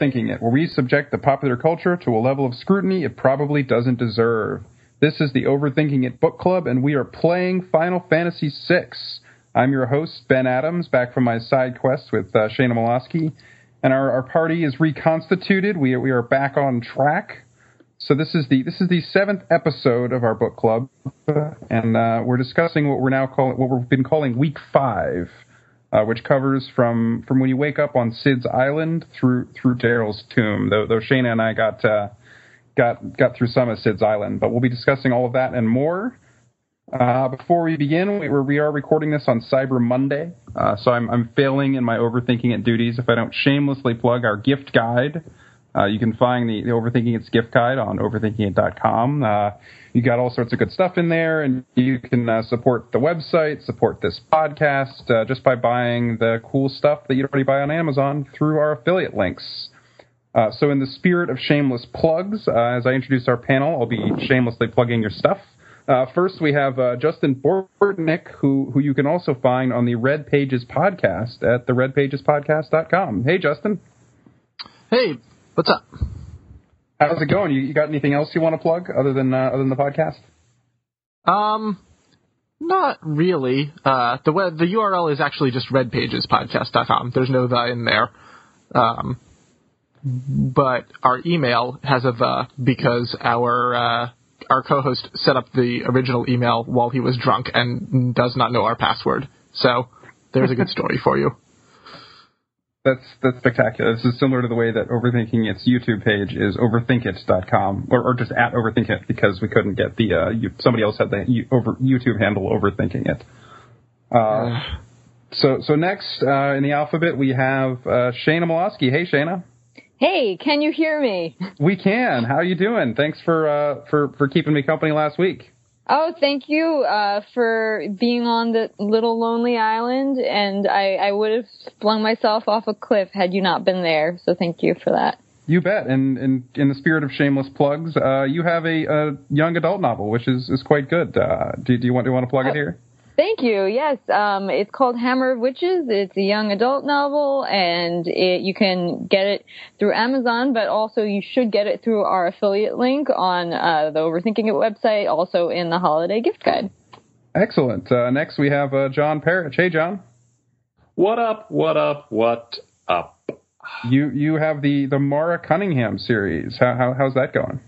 Overthinking It, where we subject the popular culture to a level of scrutiny it probably doesn't deserve. This is the Overthinking It Book Club, and we are playing Final Fantasy VI. I'm your host, Ben Adams, back from my side quest with uh, Shana Molosky, and our, our party is reconstituted. We, we are back on track. So this is the this is the seventh episode of our book club, and uh, we're discussing what we're now calling what we've been calling week five uh, which covers from from when you wake up on Cid's Island through through Daryl's tomb. Though, though Shana and I got uh, got got through some of Cid's Island, but we'll be discussing all of that and more. Uh, before we begin, we, we are recording this on Cyber Monday, uh, so I'm, I'm failing in my overthinking it duties if I don't shamelessly plug our gift guide. Uh, you can find the, the Overthinking It's gift guide on overthinkingit.com. Uh, you got all sorts of good stuff in there, and you can uh, support the website, support this podcast uh, just by buying the cool stuff that you already buy on Amazon through our affiliate links. Uh, so, in the spirit of shameless plugs, uh, as I introduce our panel, I'll be shamelessly plugging your stuff. Uh, first, we have Justin Bortnick, who who you can also find on the Red Pages podcast at the redpagespodcast.com. Hey, Justin. Hey, what's up? How's it going? You, you got anything else you want to plug other than uh, other than the podcast? Um, not really. Uh, the web, the URL is actually just redpagespodcast.com. There's no the in there. Um, but our email has a the because our uh, our co-host set up the original email while he was drunk and does not know our password. So there's a good story for you. That's that's spectacular. This is similar to the way that Overthinking its YouTube page is overthinkit.com or, or just at overthinkit because we couldn't get the uh, you, somebody else had the over YouTube handle overthinking it. Uh, so so next uh, in the alphabet we have uh, Shana Molosky. Hey Shana. Hey, can you hear me? We can. How are you doing? Thanks for uh, for for keeping me company last week. Oh, thank you uh, for being on the little lonely island, and I, I would have flung myself off a cliff had you not been there. So thank you for that. You bet. And, and in the spirit of shameless plugs, uh, you have a, a, young adult novel, which is, is quite good. Uh, do, do, you want do you want to plug it here? Thank you. Yes, um, it's called Hammer of Witches. It's a young adult novel, and it, you can get it through Amazon, but also you should get it through our affiliate link on uh, the Overthinking It website, also in the holiday gift guide. Excellent. Uh, next, we have uh, John Parrish. Hey, John. What up? What up? What up? You you have the the Mara Cunningham series. How, how how's that going?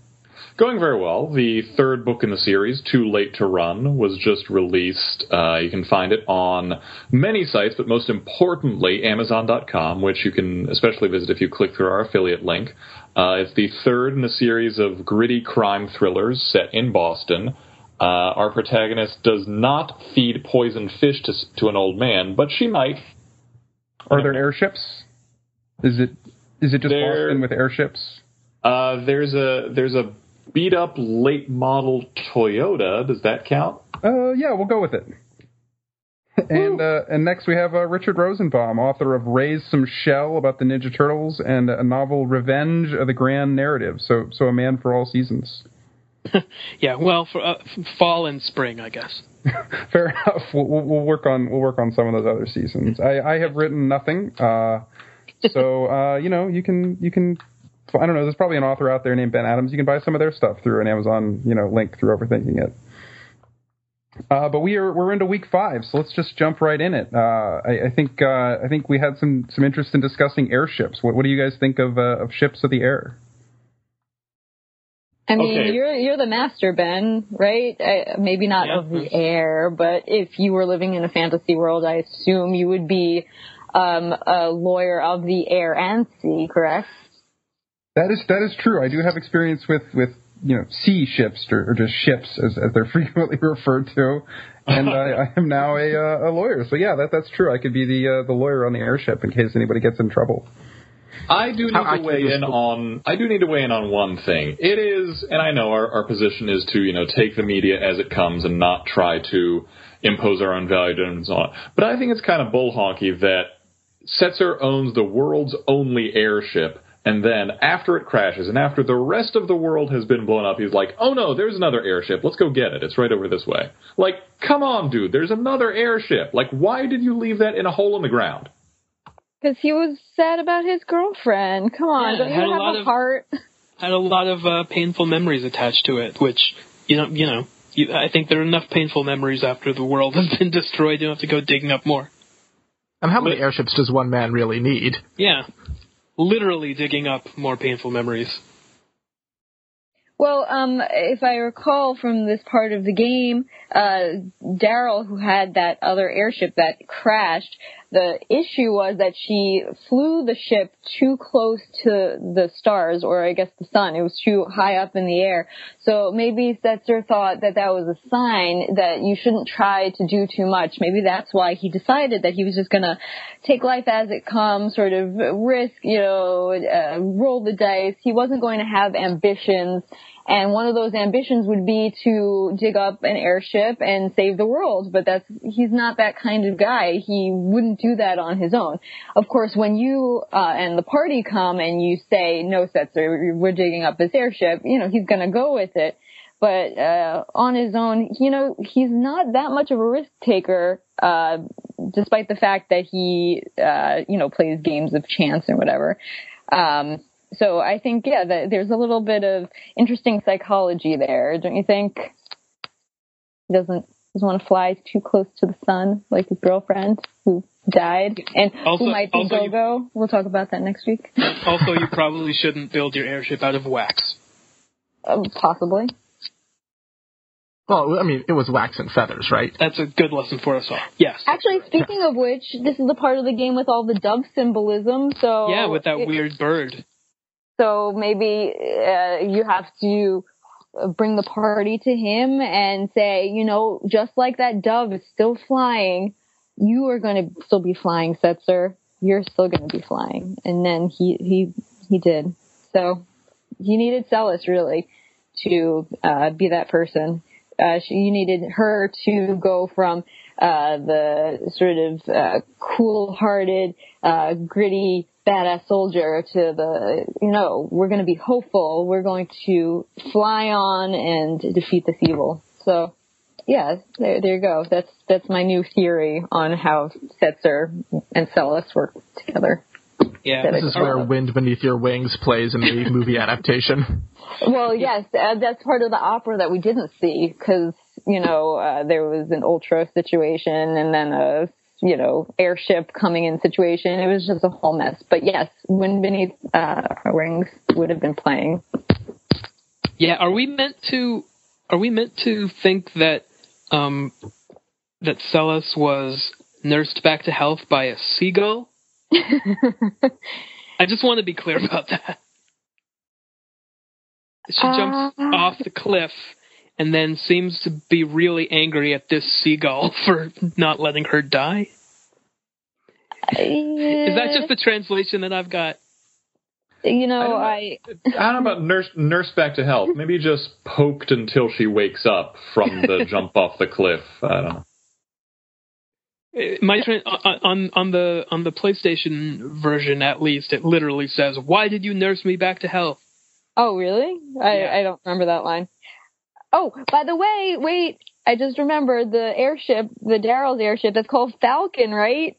Going very well. The third book in the series, Too Late to Run, was just released. Uh, you can find it on many sites, but most importantly, Amazon.com, which you can especially visit if you click through our affiliate link. Uh, it's the third in a series of gritty crime thrillers set in Boston. Uh, our protagonist does not feed poisoned fish to, to an old man, but she might. Are there airships? Is it is it just there, Boston with airships? Uh, there's a there's a beat up late model Toyota. Does that count? Uh, yeah, we'll go with it. And uh, and next we have uh, Richard Rosenbaum, author of Raise Some Shell about the Ninja Turtles and a novel Revenge of the Grand Narrative. So so a man for all seasons. yeah, well, for uh, fall and spring, I guess. Fair enough. We'll, we'll, work on we'll work on some of those other seasons. I, I have written nothing, uh, so uh, you know you can you can I don't know. There's probably an author out there named Ben Adams. You can buy some of their stuff through an Amazon, you know, link through Overthinking It. Uh, but we are we're into week five, so let's just jump right in it. Uh, I, I, think uh, I think we had some some interest in discussing airships. What, what do you guys think of uh, of ships of the air? I mean, okay. you're you're the master, Ben, right? I, maybe not yeah. of the air, but if you were living in a fantasy world, I assume you would be um, a lawyer of the air and sea, correct? That is that is true. I do have experience with with you know sea ships or, or just ships as, as they're frequently referred to, and I, I am now a uh, a lawyer. So yeah, that that's true. I could be the uh, the lawyer on the airship in case anybody gets in trouble. I do need to weigh in on I do need to weigh in on one thing. It is, and I know our, our position is to you know take the media as it comes and not try to impose our own values on it. But I think it's kind of bull honky that Setzer owns the world's only airship and then after it crashes and after the rest of the world has been blown up, he's like, oh no, there's another airship. Let's go get it. It's right over this way. Like, come on, dude. There's another airship. Like, why did you leave that in a hole in the ground? Because he was sad about his girlfriend. Come on, Yeah, don't you had a have lot a of- heart? Had a lot of uh, painful memories attached to it, which you know, you know, you, I think there are enough painful memories after the world has been destroyed. You don't have to go digging up more. And how many But- airships does one man really need? Yeah, literally digging up more painful memories. Well, um, if I recall from this part of the game, uh, Daryl, who had that other airship that crashed, the issue was that she flew the ship too close to the stars, or I guess the sun. It was too high up in the air. So maybe Setzer thought that that was a sign that you shouldn't try to do too much. Maybe that's why he decided that he was just gonna take life as it comes, sort of risk, you know, uh, roll the dice. He wasn't going to have ambitions. And one of those ambitions would be to dig up an airship and save the world. But that's, he's not that kind of guy. He wouldn't do that on his own. Of course, when you, uh, and the party come and you say, no, Setzer, we're digging up this airship, you know, he's gonna go with it. But, uh, on his own, you know, he's not that much of a risk taker, uh, despite the fact that he, uh, you know, plays games of chance and whatever. Um, so I think, yeah, that there's a little bit of interesting psychology there, don't you think? He doesn't doesn't want to fly too close to the sun like his girlfriend who died and Also- who might be also you- Go-Go. We'll talk about that next week. Also, you probably shouldn't build your airship out of wax. Uh, possibly. Well, I mean, it was wax and feathers, right? That's a good lesson for us all. Yes. Actually, speaking of which, this is the part of the game with all the dove symbolism. So Yeah, with that it- weird bird. So maybe uh, you have to uh, bring the party to him and say, you know, just like that dove is still flying, you are going to still be flying, Setzer. You're still going to be flying. And then he he he did. So he needed Celes really to uh, be that person. Uh, she, you needed her to go from uh, the sort of uh, cool-hearted, uh, gritty, badass soldier to the, you know, we're going to be hopeful. We're going to fly on and defeat this evil. So, yeah, there, there you go. That's that's my new theory on how Setzer and Celes work together. Yeah. This is where Wind Beneath Your Wings plays in the movie adaptation. Well, yes, uh, that's part of the opera that we didn't see because you know uh, there was an Ultros situation and then a you know airship coming in situation. It was just a whole mess. But yes, Wind Beneath uh, Our Wings would have been playing. Yeah, are we meant to are we meant to think that um that Celes was nursed back to health by a seagull? I just want to be clear about that. She jumps Uh. off the cliff and then seems to be really angry at this seagull for not letting her die. Is that just the translation that I've got? you know I I I don't know about nurse nurse back to health. Maybe just poked until she wakes up from the jump off the cliff. I don't know. Uh, My tra- on on- on the on the PlayStation version at least, it literally says, "Why did you nurse me back to health?" oh really I Yeah. I don't remember that line. Oh, by the way, wait. I just remembered the airship, the Daryl's airship. That's called Falcon, right?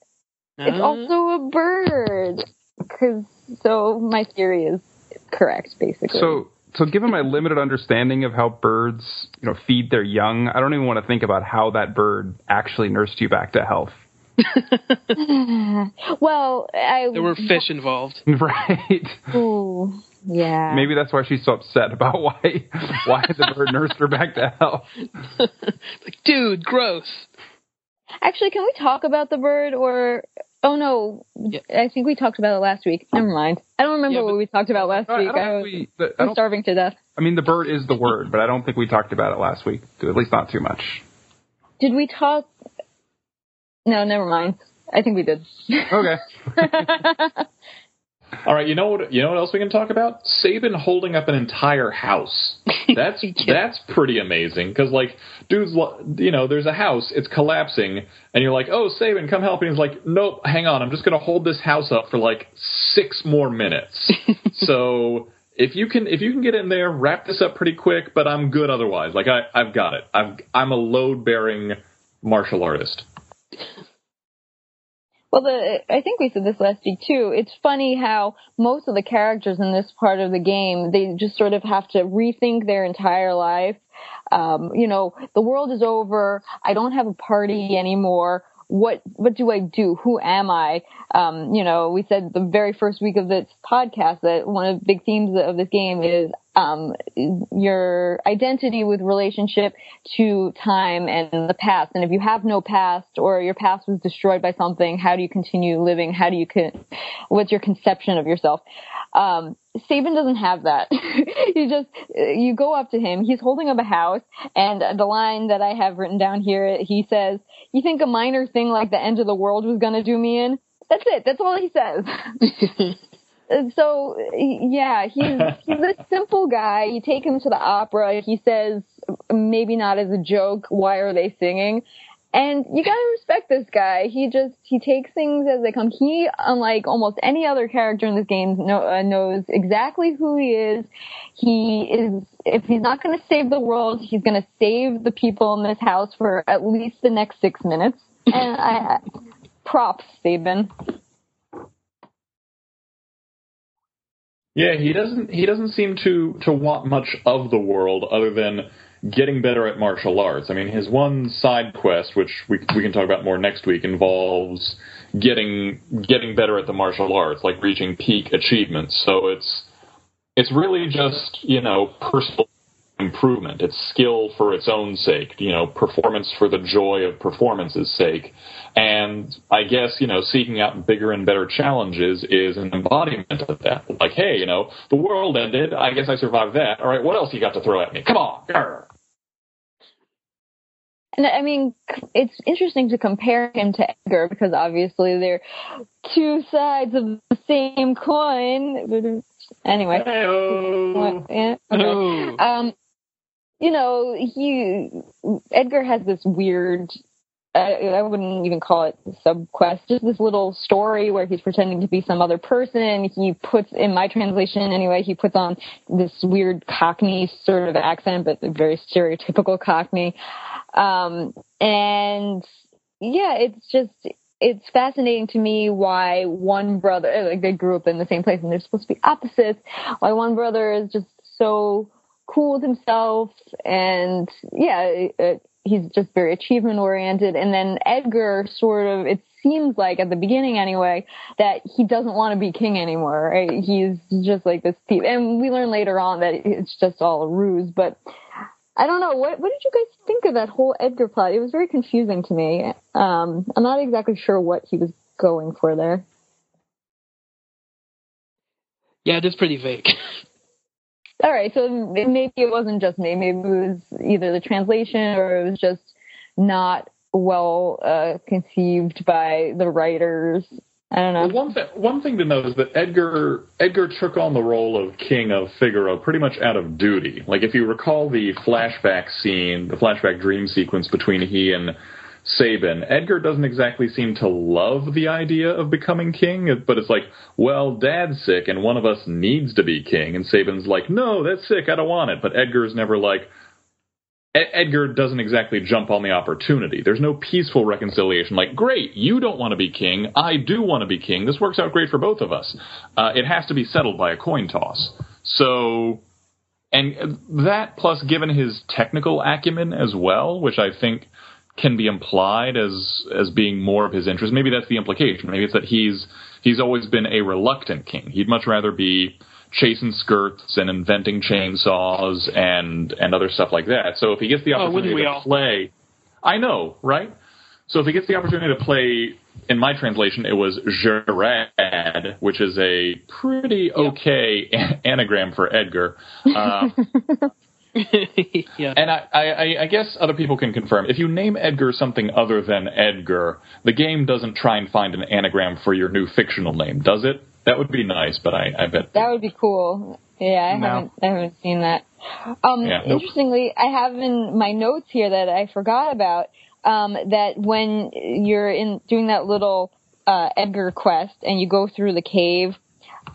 It's Uh, also a bird. Cause so my theory is correct, basically. So, so given my limited understanding of how birds, you know, feed their young, I don't even want to think about how that bird actually nursed you back to health. well, I there were fish involved. Right. Ooh, yeah. Maybe that's why she's so upset about why why the bird nursed her back to health. Like, dude, gross. Actually, can we talk about the bird or? Oh no, I think we talked about it last week. Never mind. I don't remember Yeah, what we talked about last I, I week. don't I think was we, the, I, I'm don't, starving to death. I mean, the bird is the word, but I don't think we talked about it last week. At least not too much. Did we talk? No, never mind. I think we did. Okay. All right, you know what? You know what else we can talk about? Sabin holding up an entire house. That's Yeah. that's pretty amazing because like, dude's, you know, there's a house, it's collapsing, and you're like, oh, Sabin, come help. And he's like, nope, hang on, I'm just gonna hold this house up for like six more minutes. so if you can if you can get in there, wrap this up pretty quick, but I'm good otherwise. Like I I've got it. I've I'm a load bearing martial artist. Well, the, I think we said this last week too. It's funny how most of the characters in this part of the game, they just sort of have to rethink their entire life. Um, you know, the world is over. I don't have a party anymore what what do I do? Who am I? Um, you know, we said the very first week of this podcast that one of the big themes of this game is um, your identity with relationship to time and the past. And if you have no past or your past was destroyed by something, how do you continue living? How do you con- what's your conception of yourself? Um, Sabin doesn't have that. you just you go up to him. He's holding up a house, and the line that I have written down here, he says, "You think a minor thing like the end of the world was to do me in?" That's it. That's all he says. so yeah, he's he's a simple guy. You take him to the opera. He says maybe not as a joke. Why are they singing? And you gotta respect this guy. He just he takes things as they come. He, unlike almost any other character in this game, know, uh, knows exactly who he is. He is if he's not going to save the world, he's going to save the people in this house for at least the next six minutes. And I props, Sabin. Yeah, he doesn't he doesn't seem to to want much of the world other than getting better at martial arts. I mean, his one side quest, which we we can talk about more next week, involves getting getting better at the martial arts, like reaching peak achievements. So it's it's really just you know personal improvement. It's skill for its own sake, you know, performance for the joy of performance's sake. And I guess, you know, seeking out bigger and better challenges is an embodiment of that. Like, hey, you know, the world ended. I guess I survived that. All right, what else you got to throw at me? Come on. Grr. And I mean, it's interesting to compare him to Edgar because obviously they're two sides of the same coin. Anyway, yeah, okay. um, you know, he Edgar has this weird. I, I wouldn't even call it subquest. Just this little story where he's pretending to be some other person. He puts, in my translation anyway, he puts on this weird Cockney sort of accent, but very stereotypical Cockney. Um, and yeah, it's just, it's fascinating to me why one brother, like they grew up in the same place and they're supposed to be opposites, why one brother is just so cool with himself and yeah it, he's just very achievement oriented and then edgar sort of it seems like at the beginning anyway that he doesn't want to be king anymore right? he's just like this thief and we learn later on that it's just all a ruse but I don't know. What what did you guys think of that whole Edgar plot? It was very confusing to me. Um, I'm not exactly sure what he was going for there. Yeah, it is pretty vague. All right, so maybe it wasn't just me. Maybe it was either the translation or it was just not well uh, conceived by the writers. I don't know. Well, one, th- one thing to note is that Edgar Edgar took on the role of King of Figaro pretty much out of duty. Like if you recall the flashback scene, the flashback dream sequence between he and Sabin, Edgar doesn't exactly seem to love the idea of becoming king, but it's like, well, dad's sick and one of us needs to be king. And Sabin's like, no, that's sick, I don't want it. But Edgar's never like, Edgar doesn't exactly jump on the opportunity. There's no peaceful reconciliation like, great, you don't want to be king, I do want to be king. This works out great for both of us. Uh, it has to be settled by a coin toss. So, and that plus given his technical acumen as well, which I think can be implied as as being more of his interest. Maybe that's the implication. Maybe it's that he's he's always been a reluctant king. He'd much rather be chasing skirts and inventing chainsaws and and other stuff like that. So if he gets the oh, opportunity oh, to all? play, I know, right? So if he gets the opportunity to play, in my translation, it was Gerard, which is a pretty okay anagram for Edgar. Uh, yeah. And I, I, I guess other people can confirm. If you name Edgar something other than Edgar, the game doesn't try and find an anagram for your new fictional name, does it? That would be nice, but I, I bet that would be cool. Yeah, I no. haven't I haven't seen that. Um, yeah, nope. Interestingly, I have in my notes here that I forgot about um, that when you're in doing that little uh, Edgar quest and you go through the cave,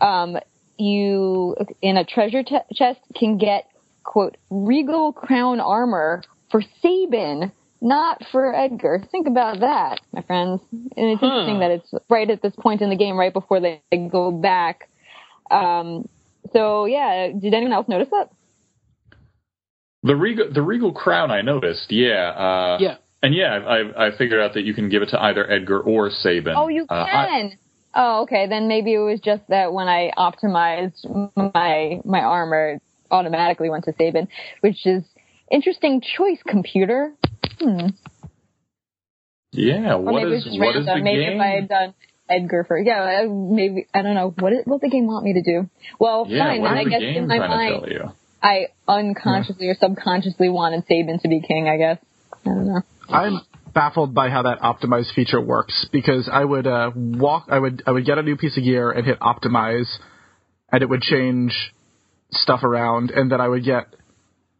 um, you in a treasure t- chest can get quote, regal crown armor for Sabin not for Edgar. Think about that, my friends. And it's huh. interesting that it's right at this point in the game, right before they go back. Um, so yeah, did anyone else notice that? The regal, the regal crown, I noticed. Yeah. Uh, yeah. And yeah, I, I figured out that you can give it to either Edgar or Sabin. Oh, you can. Uh, I, oh, okay. Then maybe it was just that when I optimized my my armor, it automatically went to Sabin, which is interesting choice, computer. Hmm. Yeah. What is what is the maybe game? if I had done Edgar for yeah, maybe I don't know what it, what the game want me to do. Well, yeah, fine. Then I guess in my mind. I unconsciously yeah. or subconsciously wanted Sabin to be king. I guess. I don't know. I'm baffled by how that optimize feature works because I would uh, walk, I would I would get a new piece of gear and hit optimize, and it would change stuff around, and then I would get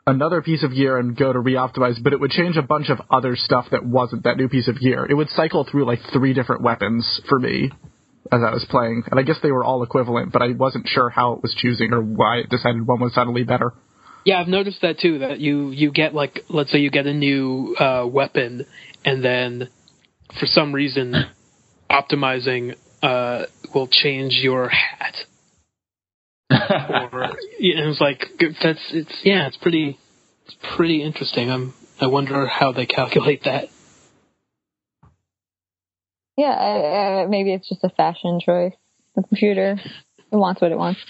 another piece of gear and go to re-optimize, but it would change a bunch of other stuff that wasn't that new piece of gear. It would cycle through like three different weapons for me as I was playing, and I guess they were all equivalent, but I wasn't sure how it was choosing or why it decided one was suddenly better. Yeah, I've noticed that too. That you you get like let's say you get a new uh, weapon, and then for some reason optimizing uh, will change your hat. Or it was like that's it's yeah it's pretty it's pretty interesting. I'm I wonder how they calculate that. Yeah, uh, maybe it's just a fashion choice. The computer it wants what it wants.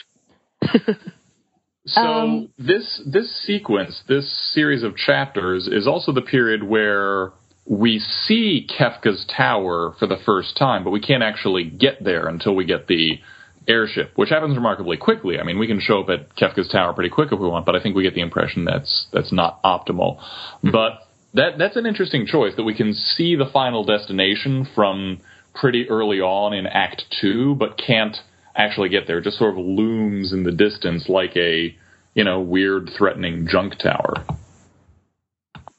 So um, this this sequence, this series of chapters, is also the period where we see Kefka's tower for the first time, but we can't actually get there until we get the airship, which happens remarkably quickly. I mean, we can show up at Kefka's tower pretty quick if we want, but I think we get the impression that's that's not optimal. Mm-hmm. But that that's an interesting choice that we can see the final destination from pretty early on in Act Two, but can't actually get there. It just sort of looms in the distance like a, you know, weird, threatening junk tower.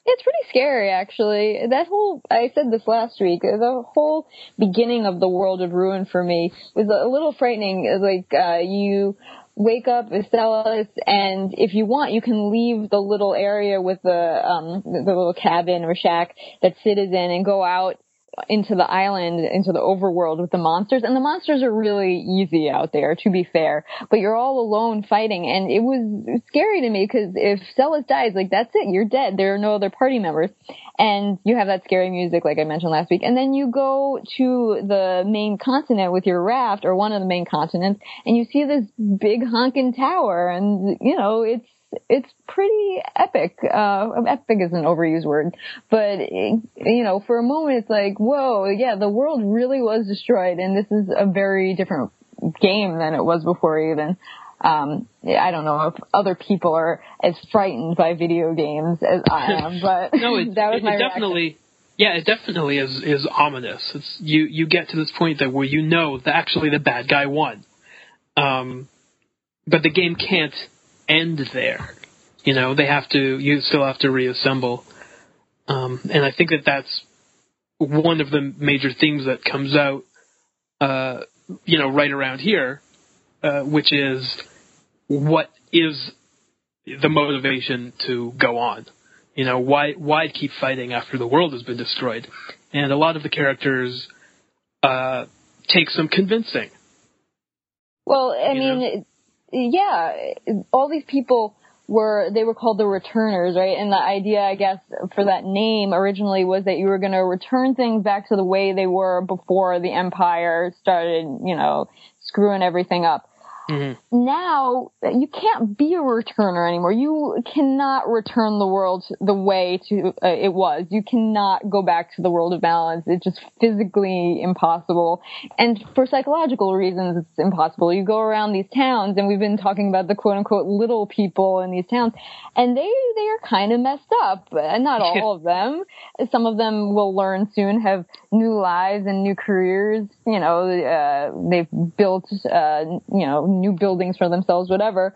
It's pretty scary, actually. That whole, I said this last week, the whole beginning of the world of Ruin for me was a little frightening. Like, uh, you wake up Celes, and if you want, you can leave the little area with the, um, the little cabin or shack that Cid is in and go out into the island, into the overworld with the monsters, and the monsters are really easy out there, to be fair. But you're all alone fighting, and it was scary to me because if Celes dies, like that's it, you're dead. There are no other party members, and you have that scary music, like I mentioned last week, and then you go to the main continent with your raft, or one of the main continents, and you see this big honking tower, and you know it's it's pretty epic. Uh, epic is an overused word, but you know, for a moment, it's like, whoa, yeah, the world really was destroyed, and this is a very different game than it was before even. Um, I don't know if other people are as frightened by video games as I am, but no, it, that was it, my it definitely. Yeah, it definitely is is ominous. It's you you get to this point that where you know that actually the bad guy won, um, but the game can't end there. You know, they have to. You still have to reassemble, um, and I think that that's one of the major themes that comes out. Uh, you know, right around here, uh, which is what is the motivation to go on. You know, why why keep fighting after the world has been destroyed? And a lot of the characters uh, take some convincing. Well, I mean? Yeah, all these people were they were called the returners, right? And the idea, I guess, for that name originally was that you were going to return things back to the way they were before the empire started, you know, screwing everything up. Mm-hmm. Now you can't be a returner anymore. You cannot return the world the way to uh, it was. You cannot go back to the world of balance. It's just physically impossible. And for psychological reasons, it's impossible. You go around these towns, and we've been talking about the quote unquote little people in these towns, and they they are kind of messed up. Not all of them. Some of them will learn soon, have new lives and new careers. You know, uh, they've built, uh, you know, new buildings for themselves, whatever.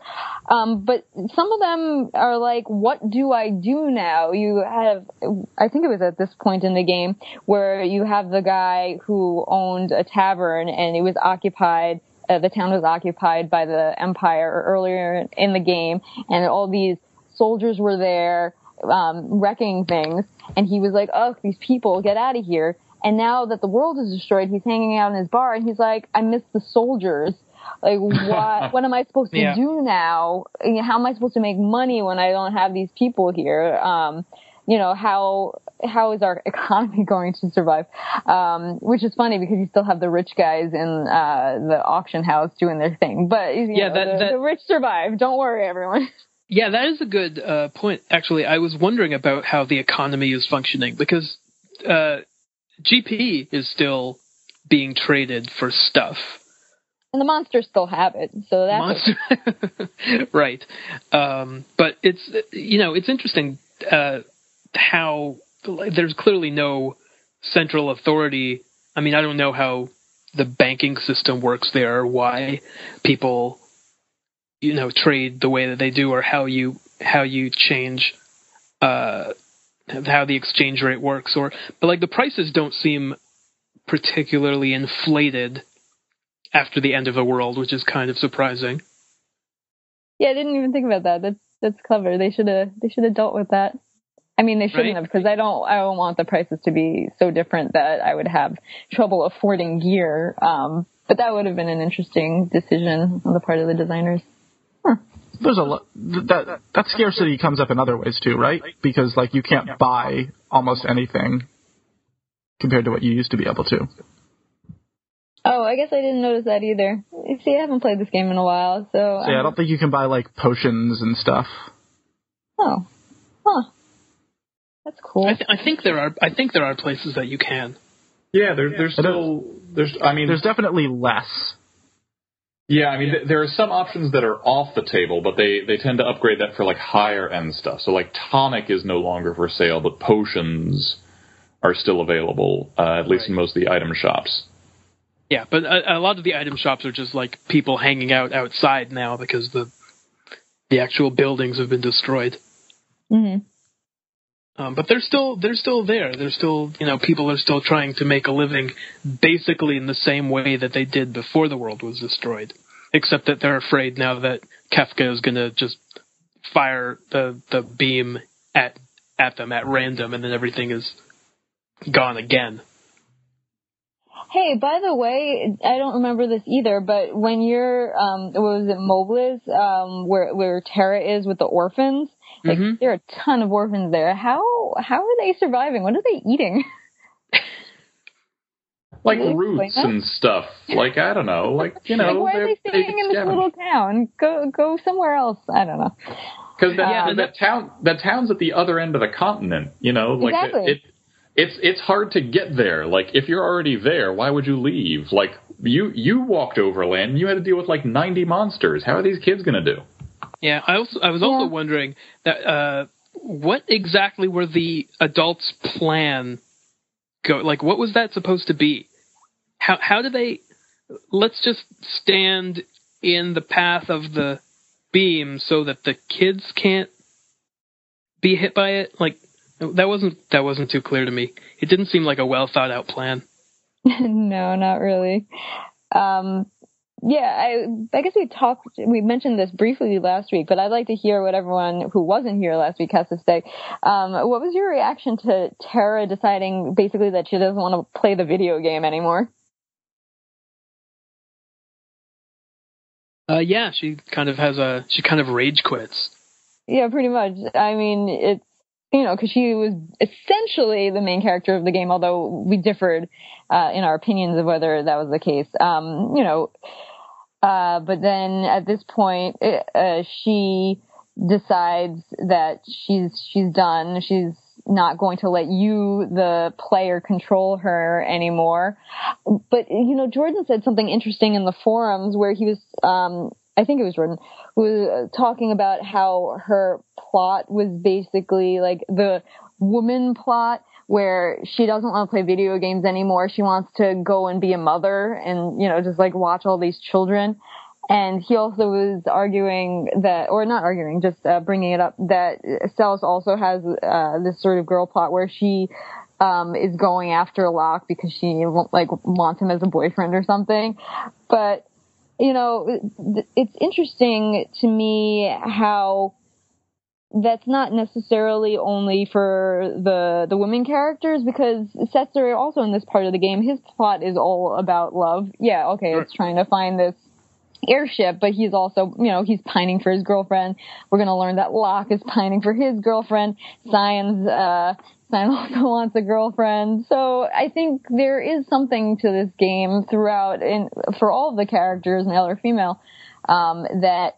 Um, but some of them are like, what do I do now? You have, I think it was at this point in the game where you have the guy who owned a tavern and it was occupied uh, the town was occupied by the empire earlier in the game and all these soldiers were there um, wrecking things, and he was like, "Oh, these people, get out of here!" And now that the world is destroyed, he's hanging out in his bar, and he's like, "I miss the soldiers." Like what? what am I supposed to yeah. do now? How am I supposed to make money when I don't have these people here? Um, you know how how is our economy going to survive? Um, which is funny because you still have the rich guys in uh, the auction house doing their thing, but yeah, know, that, the, that, the rich survive. Don't worry, everyone. Yeah, that is a good uh, point. Actually, I was wondering about how the economy is functioning because uh, GP is still being traded for stuff. And the monsters still have it, so that's Monster- right. Um, but it's you know it's interesting uh, how there's clearly no central authority. I mean, I don't know how the banking system works there, or why people, you know, trade the way that they do, or how you how you change, uh, how the exchange rate works, or but like the prices don't seem particularly inflated after the end of the world, which is kind of surprising. Yeah, I didn't even think about that. That's that's clever. They should have they should have dealt with that. I mean, they shouldn't right? have because I don't. I don't want the prices to be so different that I would have trouble affording gear. Um, but that would have been an interesting decision on the part of the designers. Huh. There's a lot that that scarcity comes up in other ways too, right? Because like you can't buy almost anything compared to what you used to be able to. Oh, I guess I didn't notice that either. See, I haven't played this game in a while, so. so yeah, I don't think you can buy like potions and stuff. Oh, huh. That's cool. I, th- I, think there are. I think there are places that you can. Yeah, there, there's still. There's. I mean, there's definitely less. Yeah, I mean, th- there are some options that are off the table, but they they tend to upgrade that for like higher end stuff. So like tonic is no longer for sale, but potions are still available, uh, at least right. in most of the item shops. Yeah, but a, a, lot of the item shops are just like people hanging out outside now because the the actual buildings have been destroyed. Mm-hmm. Um, but they're still they're still there. They're still you know people are still trying to make a living, basically in the same way that they did before the world was destroyed, except that they're afraid now that Kefka is going to just fire the the beam at at them at random, and then everything is gone again. Hey, by the way, I don't remember this either, but when you're, um, what was it, Mobliz, um, where where Terra is with the orphans, like mm-hmm. there are a ton of orphans there. How how are they surviving? What are they eating? like roots and stuff. Like I don't know. Like you know, like, why are they staying in this little town? Go go somewhere else. I don't know. Because that, yeah, that town that town's at the other end of the continent. You know, like exactly. it, it it's it's hard to get there. Like if you're already there, why would you leave? Like you you walked overland and you had to deal with like 90 monsters. How are these kids going to do? Yeah, I also I was yeah. also wondering that uh, what exactly were the adults' plan? Go like what was that supposed to be? How how do they? Let's just stand in the path of the beam so that the kids can't be hit by it. Like that wasn't that wasn't too clear to me. It didn't seem like a well thought out plan. no, not really. Um, yeah, I, I guess we talked, we mentioned this briefly last week, but I'd like to hear what everyone who wasn't here last week has to say. Um, what was your reaction to Terra deciding basically that she doesn't want to play the video game anymore? Uh, yeah, she kind of has a, she kind of rage quits. Yeah, pretty much. I mean, it's, you know, because she was essentially the main character of the game, although we differed uh, in our opinions of whether that was the case. Um, you know, uh, but then at this point, it, uh, she decides that she's she's done. She's not going to let you, the player, control her anymore. But you know, Jordan said something interesting in the forums where he was, um, I think it was Jordan, was talking about how her plot was basically like the woman plot where she doesn't want to play video games anymore. She wants to go and be a mother and, you know, just like watch all these children. And he also was arguing that, or not arguing, just uh, bringing it up that Celes also has uh, this sort of girl plot where she um, is going after Locke because she like wants him as a boyfriend or something. But you know, it's interesting to me how that's not necessarily only for the the women characters because Setzer also in this part of the game his plot is all about love. Yeah, okay, it's trying to find this airship, but he's also, you know, he's pining for his girlfriend. We're going to learn that Locke is pining for his girlfriend. Cyan's, uh, Cyan also wants a girlfriend. So I think there is something to this game throughout, for all of the characters, male or female, um, that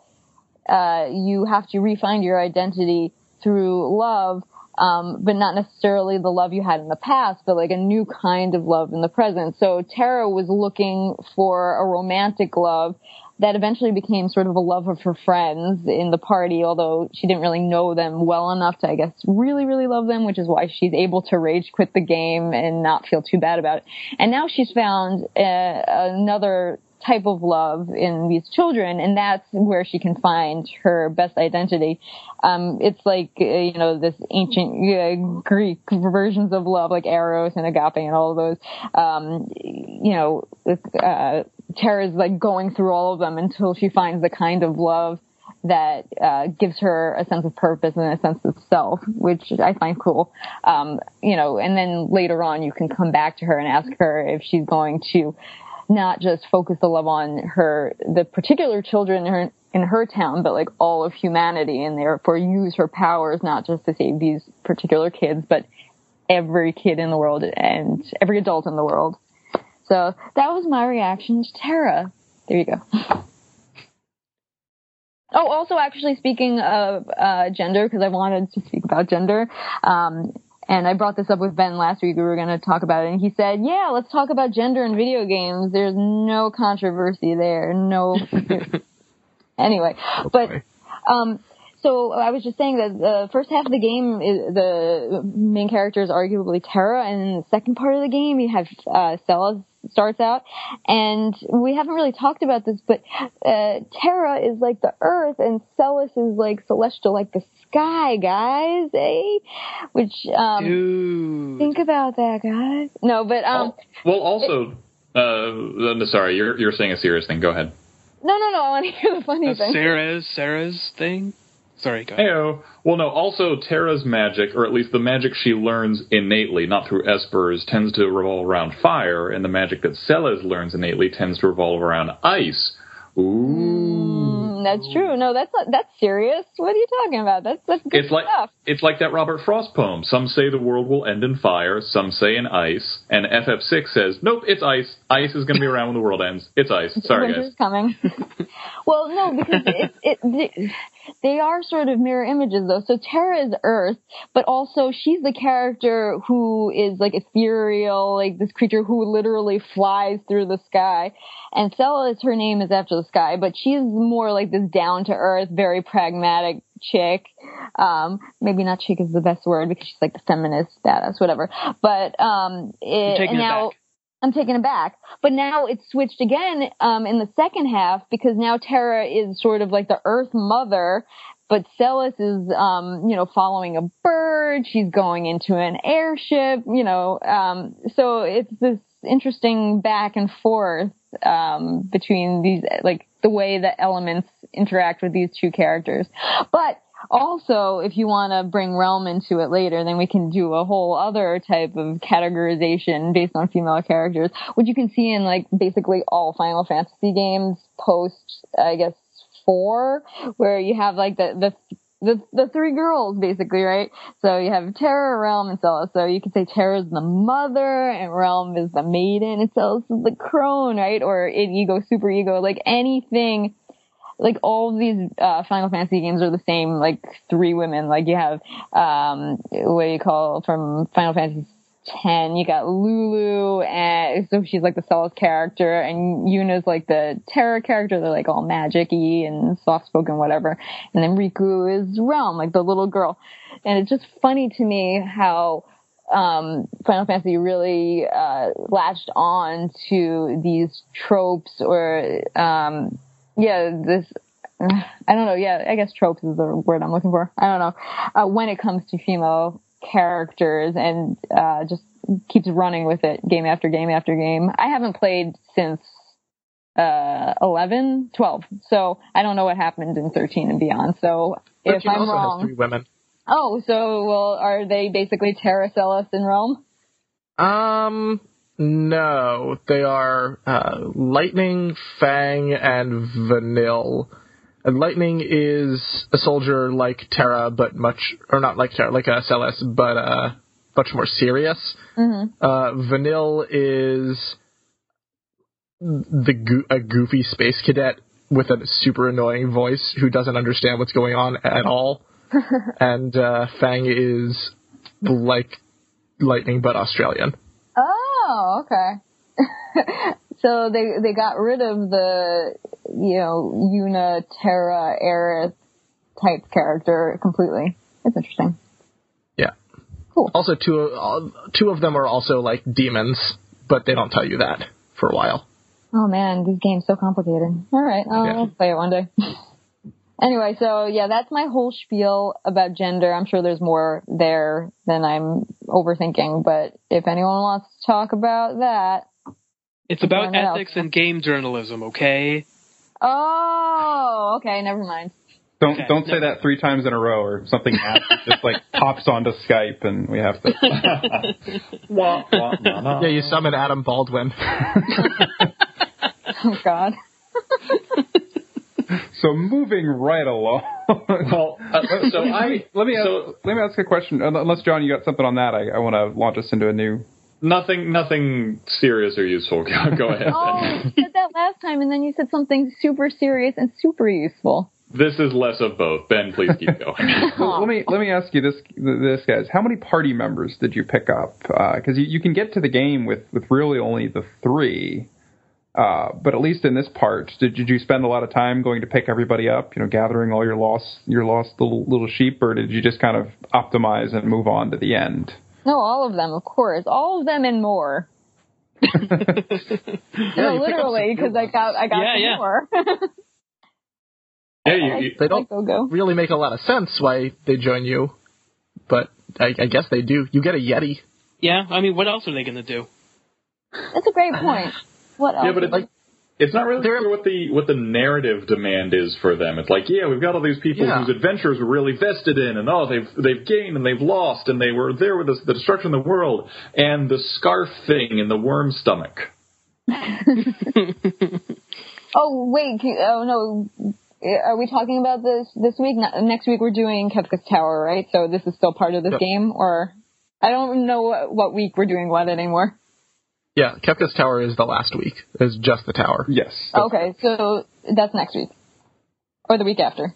uh, you have to refine your identity through love, um, but not necessarily the love you had in the past, but like a new kind of love in the present. So Terra was looking for a romantic love that eventually became sort of a love of her friends in the party, although she didn't really know them well enough to, I guess, really, really love them, which is why she's able to rage quit the game and not feel too bad about it. And now she's found uh, another type of love in these children, and that's where she can find her best identity. Um, it's like uh, you know this ancient uh, Greek versions of love, like eros and agape, and all those. Um, you know, uh, Terra's like going through all of them until she finds the kind of love that uh, gives her a sense of purpose and a sense of self, which I find cool. Um, you know, and then later on, you can come back to her and ask her if she's going to not just focus the love on her, the particular children in her, in her town, but like all of humanity and therefore use her powers not just to save these particular kids, but every kid in the world and every adult in the world. So that was my reaction to Terra. There you go. Oh, also, actually, speaking of uh, gender, because I wanted to speak about gender, um, and I brought this up with Ben last week. We were going to talk about it, and he said, "Yeah, let's talk about gender in video games. There's no controversy there. No." anyway, but um, so I was just saying that the first half of the game, is, the main character is arguably Terra, and in the second part of the game, you have uh, starts out. And we haven't really talked about this, but uh, Terra is like the earth and Celes is like celestial, like the sky, guys, eh? Which, um, Dude. think about that, guys. No, but, um. Well, also, uh, sorry, you're, you're saying a serious thing. Go ahead. No, no, no, I want to hear the funny thing. Sarah's, Sarah's thing? Sorry, go ahead. Well, no. Also, Terra's magic, or at least the magic she learns innately, not through espers, tends to revolve around fire, and the magic that Celes learns innately tends to revolve around ice. Ooh. Mm, that's true. No, that's not, that's serious. What are you talking about? That's that's good it's like, stuff. It's like that Robert Frost poem. Some say the world will end in fire. Some say in ice. And FF6 says, nope, it's ice. Ice is going to be around when the world ends. It's ice. Sorry, Winter's guys. coming. well, no, because it, it, it they are sort of mirror images though. So Terra is Earth, but also she's the character who is like ethereal, like this creature who literally flies through the sky. And Celes, her name is after the sky, but she's more like this down to earth, very pragmatic chick. Um, maybe not chick is the best word because she's like the feminist badass, whatever. But um, it, now. It I'm taken aback. But now it's switched again um, in the second half because now Terra is sort of like the Earth Mother, but Celes is, um, you know, following a bird. She's going into an airship, you know. Um, so it's this interesting back and forth um, between these, like the way that elements interact with these two characters. But also, if you want to bring Relm into it later, then we can do a whole other type of categorization based on female characters, which you can see in like basically all Final Fantasy games post, I guess, four, where you have like the, the, the the three girls basically, right? So you have Terra, Relm, and Celes. So you could say Terra is the mother, and Relm is the maiden, and Celes is the crone, right? Or ego, super ego, like anything like all these uh, Final Fantasy games are the same, like three women. Like you have um, what do you call from Final Fantasy ten? You got Lulu, and so she's like the Celes character, and Yuna's like the Terra character. They're like all magic-y and soft-spoken, whatever. And then Rikku is Relm like the little girl. And it's just funny to me how um, Final Fantasy really uh, latched on to these tropes or um, yeah, this, I don't know. Yeah, I guess tropes is the word I'm looking for. I don't know. Uh, when it comes to female characters and, uh, just keeps running with it game after game after game. I haven't played since, uh, 11, 12. So I don't know what happened in 13 and beyond. So if I'm also wrong, has three women. oh, so well, are they basically Terra, Celes, and Rome? Um, no, they are uh, Lightning, Fang, and Vanille. And Lightning is a soldier like Terra, but much, or not like Terra, like uh, Celes, but uh, much more serious. Mm-hmm. Uh, Vanille is the go- a goofy space cadet with a super annoying voice who doesn't understand what's going on at all. and uh, Fang is like Lightning but Australian. Oh, okay. so they they got rid of the you know Una Terra Aerith type character completely. It's interesting. Yeah. Cool. Also, two uh, two of them are also like demons, but they don't tell you that for a while. Oh man, this game's so complicated. All right, I'll, Yeah. I'll play it one day. anyway, so yeah, that's my whole spiel about gender. I'm sure there's more there than I'm overthinking, but if anyone wants to talk about that, It's about Fair enough. ethics and game journalism, okay? oh, okay, never mind. Don't Okay, don't say that three times in a row, or something just like pops onto Skype, and we have to. Wah, wah, nah, nah. Yeah, you summon Adam Baldwin. Oh God. So moving right along. Well, uh, so I let me ask, so let me ask a question. Uh, Unless John, you got something on that, I, I want to launch us into a new. nothing nothing serious or useful. Go, go ahead. Oh, you said that last time, and then you said something super serious and super useful. This is less of both. Ben, please keep going. Well, let me let me ask you this this guys. How many party members did you pick up? Because you, you can get to the game with with really only the three. Uh, but at least in this part, did, did you spend a lot of time going to pick everybody up? You know, gathering all your lost your lost little little sheep, or did you just kind of optimize and move on to the end? No, all of them, of course, all of them and more. No, you literally, because I got I got Yeah, some yeah. more. yeah, you, you, They don't go go. really make a lot of sense why they join you, but I, I guess they do. You get a Yeti. Yeah, I mean, what else are they going to do? That's a great point. What else? yeah, but it's Like- it's not really They're- clear what the what the narrative demand is for them. It's like, yeah, we've got all these people Yeah. whose adventures we're really vested in, and oh, they've they've gained and they've lost, and they were there with the, the destruction of the world, and the scarf thing in the worm stomach. oh wait, oh no. Are we talking about this this week? Next week we're doing Kefka's Tower, right? So this is still part of this Yep. game, or I don't know what, what week we're doing what anymore. Yeah, Kefka's Tower is the last week. It's just the tower. Yes. Okay, so that's next week or the week after.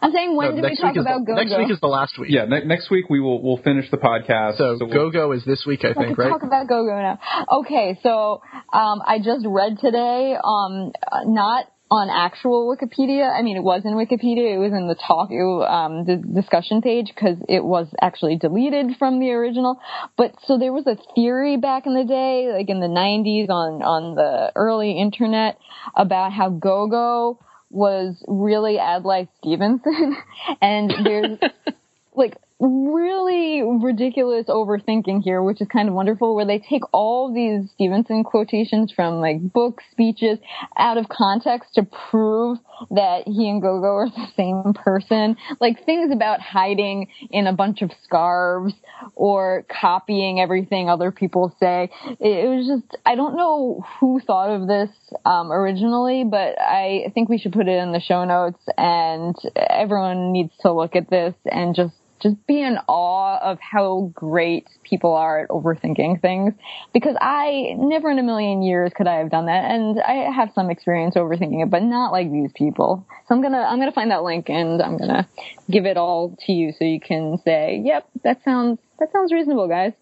I'm saying when No, did we next talk week is about the, Go next week is the last week. Yeah. Ne- next week we will we'll finish the podcast. So, we'll- Go Go is this week, I Let's think, right? talk about Go Go now. Okay, so um, I just read today, um, uh, not on actual Wikipedia. I mean, it was in Wikipedia. It was in the talk, um, the discussion page because it was actually deleted from the original. But so there was a theory back in the day, like in the 90s, on on the early internet about how Go Go was really Adlai Stevenson, and there's like really ridiculous overthinking here, which is kind of wonderful, where they take all these Stevenson quotations from like books, speeches out of context to prove that he and Gogo are the same person. Like things about hiding in a bunch of scarves or copying everything other people say. It, was just, I don't know who thought of this um, originally, but I think we should put it in the show notes and everyone needs to look at this and just just be in awe of how great people are at overthinking things because I never in a million years could I have done that and I have some experience overthinking it but not like these people. So I'm going to I'm going to find that link and I'm going to give it all to you so you can say, "Yep, that sounds that sounds reasonable, guys."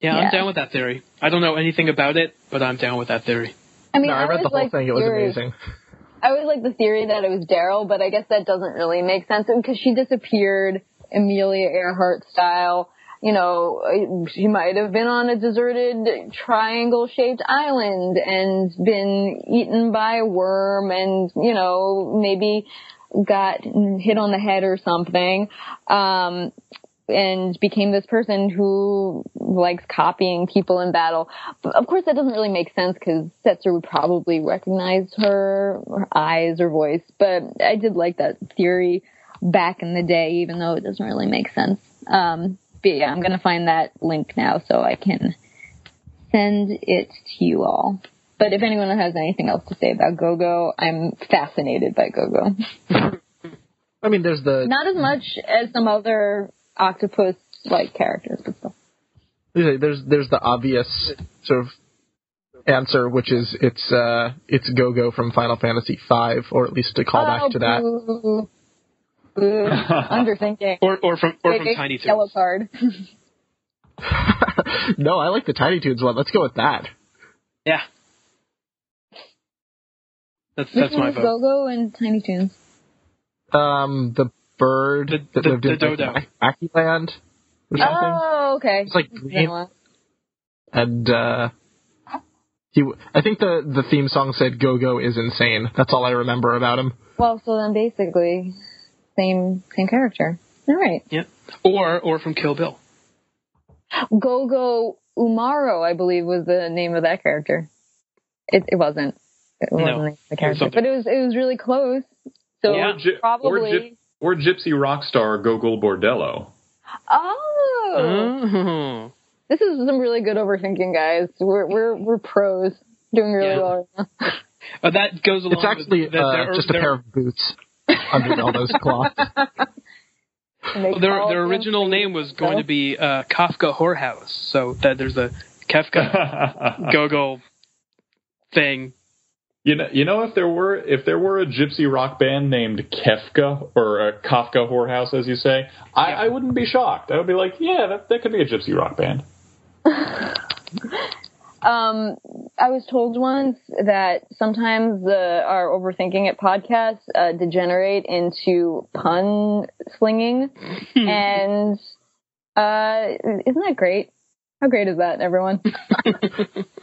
Yeah, Yeah. I'm down with that theory. I don't know anything about it, but I'm down with that theory. I mean, no, I read the whole liked thing. It was theory- amazing. I always like the theory that it was Daryl, but I guess that doesn't really make sense because she disappeared Amelia Earhart style. You know, she might have been on a deserted triangle shaped island and been eaten by a worm and, you know, maybe got hit on the head or something. Um, and became this person who likes copying people in battle. But of course, that doesn't really make sense because Setzer would probably recognize her, her eyes or voice. But I did like that theory back in the day, even though it doesn't really make sense. Um, but yeah, I'm gonna find that link now so I can send it to you all. But if anyone has anything else to say about GoGo, I'm fascinated by GoGo. I mean, there's the not as much as some other octopus-like characters, but still. There's there's the obvious sort of answer, which is it's uh it's GoGo from Final Fantasy V, or at least a callback oh, to that. Boo. Boo. Underthinking. Or or from or from Big Tiny Toons. Yellow card. no, I like the Tiny Toons one. Let's go with that. Yeah. That's Which that's one my was vote. GoGo and Tiny Toons? Um, the bird The- that the- lived the in dodo. like, Wacky Land or something, Oh, okay. It's like green. one. and uh, he. w- I think the the theme song said "Go Go is insane." That's all I remember about him. Well, so then basically, same same character. All right. Yeah. Or or from Kill Bill. Gogo Umaro, I believe, was the name of that character. It, it wasn't. It wasn't No, the name of the it was but it was it was really close. So Yeah. Or, Gy- probably. Or, gypsy rock star Gogol Bordello. oh, Oh. this is some really good overthinking, guys. We're we're we're pros, doing really Yeah. well right now. Uh, that goes along It's actually with that uh, their- just a pair of boots under all those cloths. And they Their their original name was going to be uh, Kafka Whorehouse. So that there's a Kafka Gogol thing. You know, you know, if there were if there were a gypsy rock band named Kefka or a Kafka whorehouse, as you say, I, I wouldn't be shocked. I would be like, yeah, that, that could be a gypsy rock band. Um, I was told once that sometimes the our overthinking it podcasts uh, degenerate into pun slinging, and uh, isn't that great? How great is that, everyone?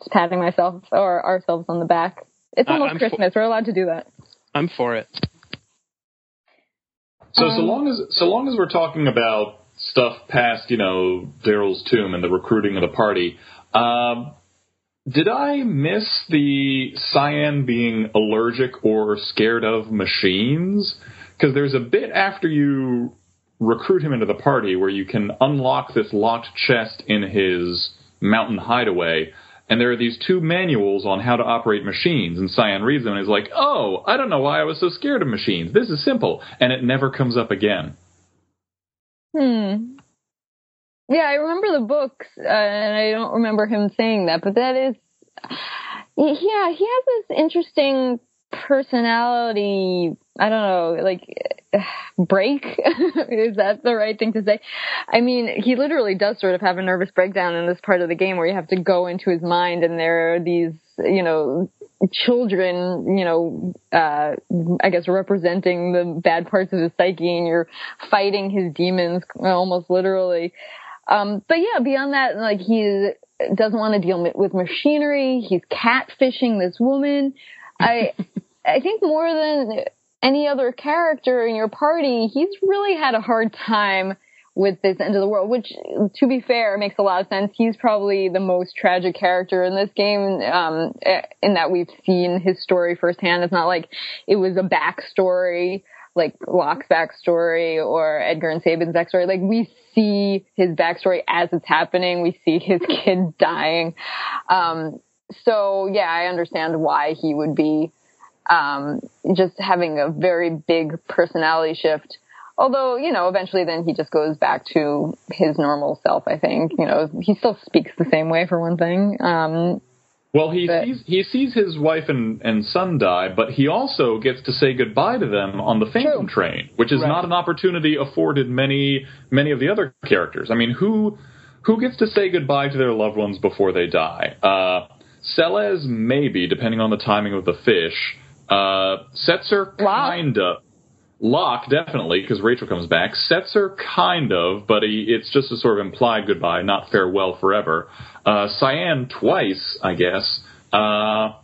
Just patting myself or ourselves on the back. It's almost I'm fo- Christmas. We're allowed to do that. I'm for it. So so Um, long as so long as we're talking about stuff past you know Daryl's tomb and the recruiting of the party, um, did I miss the Cyan being allergic or scared of machines? Because there's a bit after you recruit him into the party where you can unlock this locked chest in his mountain hideaway. And there are these two manuals on how to operate machines, and Cyan reads them and is like, "Oh, I don't know why I was so scared of machines. This is simple," and it never comes up again. Hmm. Yeah, I remember the books, uh, and I don't remember him saying that, but that is, yeah, he has this interesting personality. I don't know, like break. is that the right thing to say? I mean, he literally does sort of have a nervous breakdown in this part of the game where you have to go into his mind, and there are these, you know, children, you know, uh, I guess representing the bad parts of his psyche and you're fighting his demons almost literally. Um, but yeah, beyond that, like he doesn't want to deal with machinery. He's catfishing this woman. I, I think more than any other character in your party, he's really had a hard time with this end of the world, which, to be fair, makes a lot of sense. He's probably the most tragic character in this game, um, in that we've seen his story firsthand. It's not like it was a backstory, like Locke's backstory or Edgar and Sabin's backstory. Like we see his backstory as it's happening. We see his kid dying. Um, so yeah, I understand why he would be, um, just having a very big personality shift although you know eventually then he just goes back to his normal self i think you know he still speaks the same way for one thing um Well, he But- sees he sees his wife and, and son die, but he also gets to say goodbye to them on the Phantom True. train, which is Right. not an opportunity afforded many many of the other characters. I mean, who who gets to say goodbye to their loved ones before they die? Uh, Celes, maybe, depending on the timing of the fish. Uh, Setzer, kind of. Locke, definitely, because Rachel comes back. Setzer, kind of, but he, it's just a sort of implied goodbye, not farewell forever. Uh, Cyan, twice, I guess. Uh,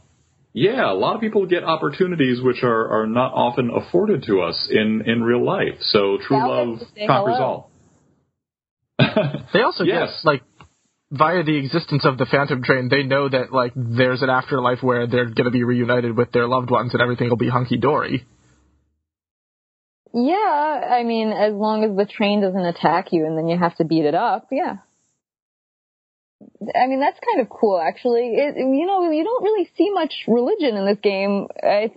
Yeah, a lot of people get opportunities which are, are not often afforded to us in, in real life. So true love conquers all. they also yes. get like via the existence of the Phantom Train, they know that like there's an afterlife where they're going to be reunited with their loved ones and everything will be hunky dory. Yeah, I mean, as long as the train doesn't attack you and then you have to beat it up, yeah. I mean, that's kind of cool, actually. It, you know, you don't really see much religion in this game. I,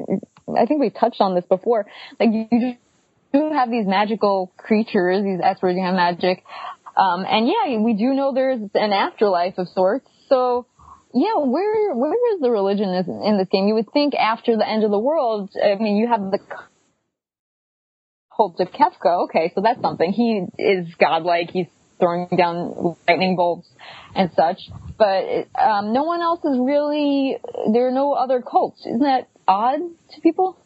I think we touched on this before. Like, you just do have these magical creatures, these experts you have magic. Um, and yeah, we do know there's an afterlife of sorts. So, yeah, where where is the religion in this game? You would think after the end of the world. I mean, you have the cult of Kefka. Okay, so that's something. He is godlike. He's throwing down lightning bolts and such. But um, no one else is really. There are no other cults. Isn't that odd to people?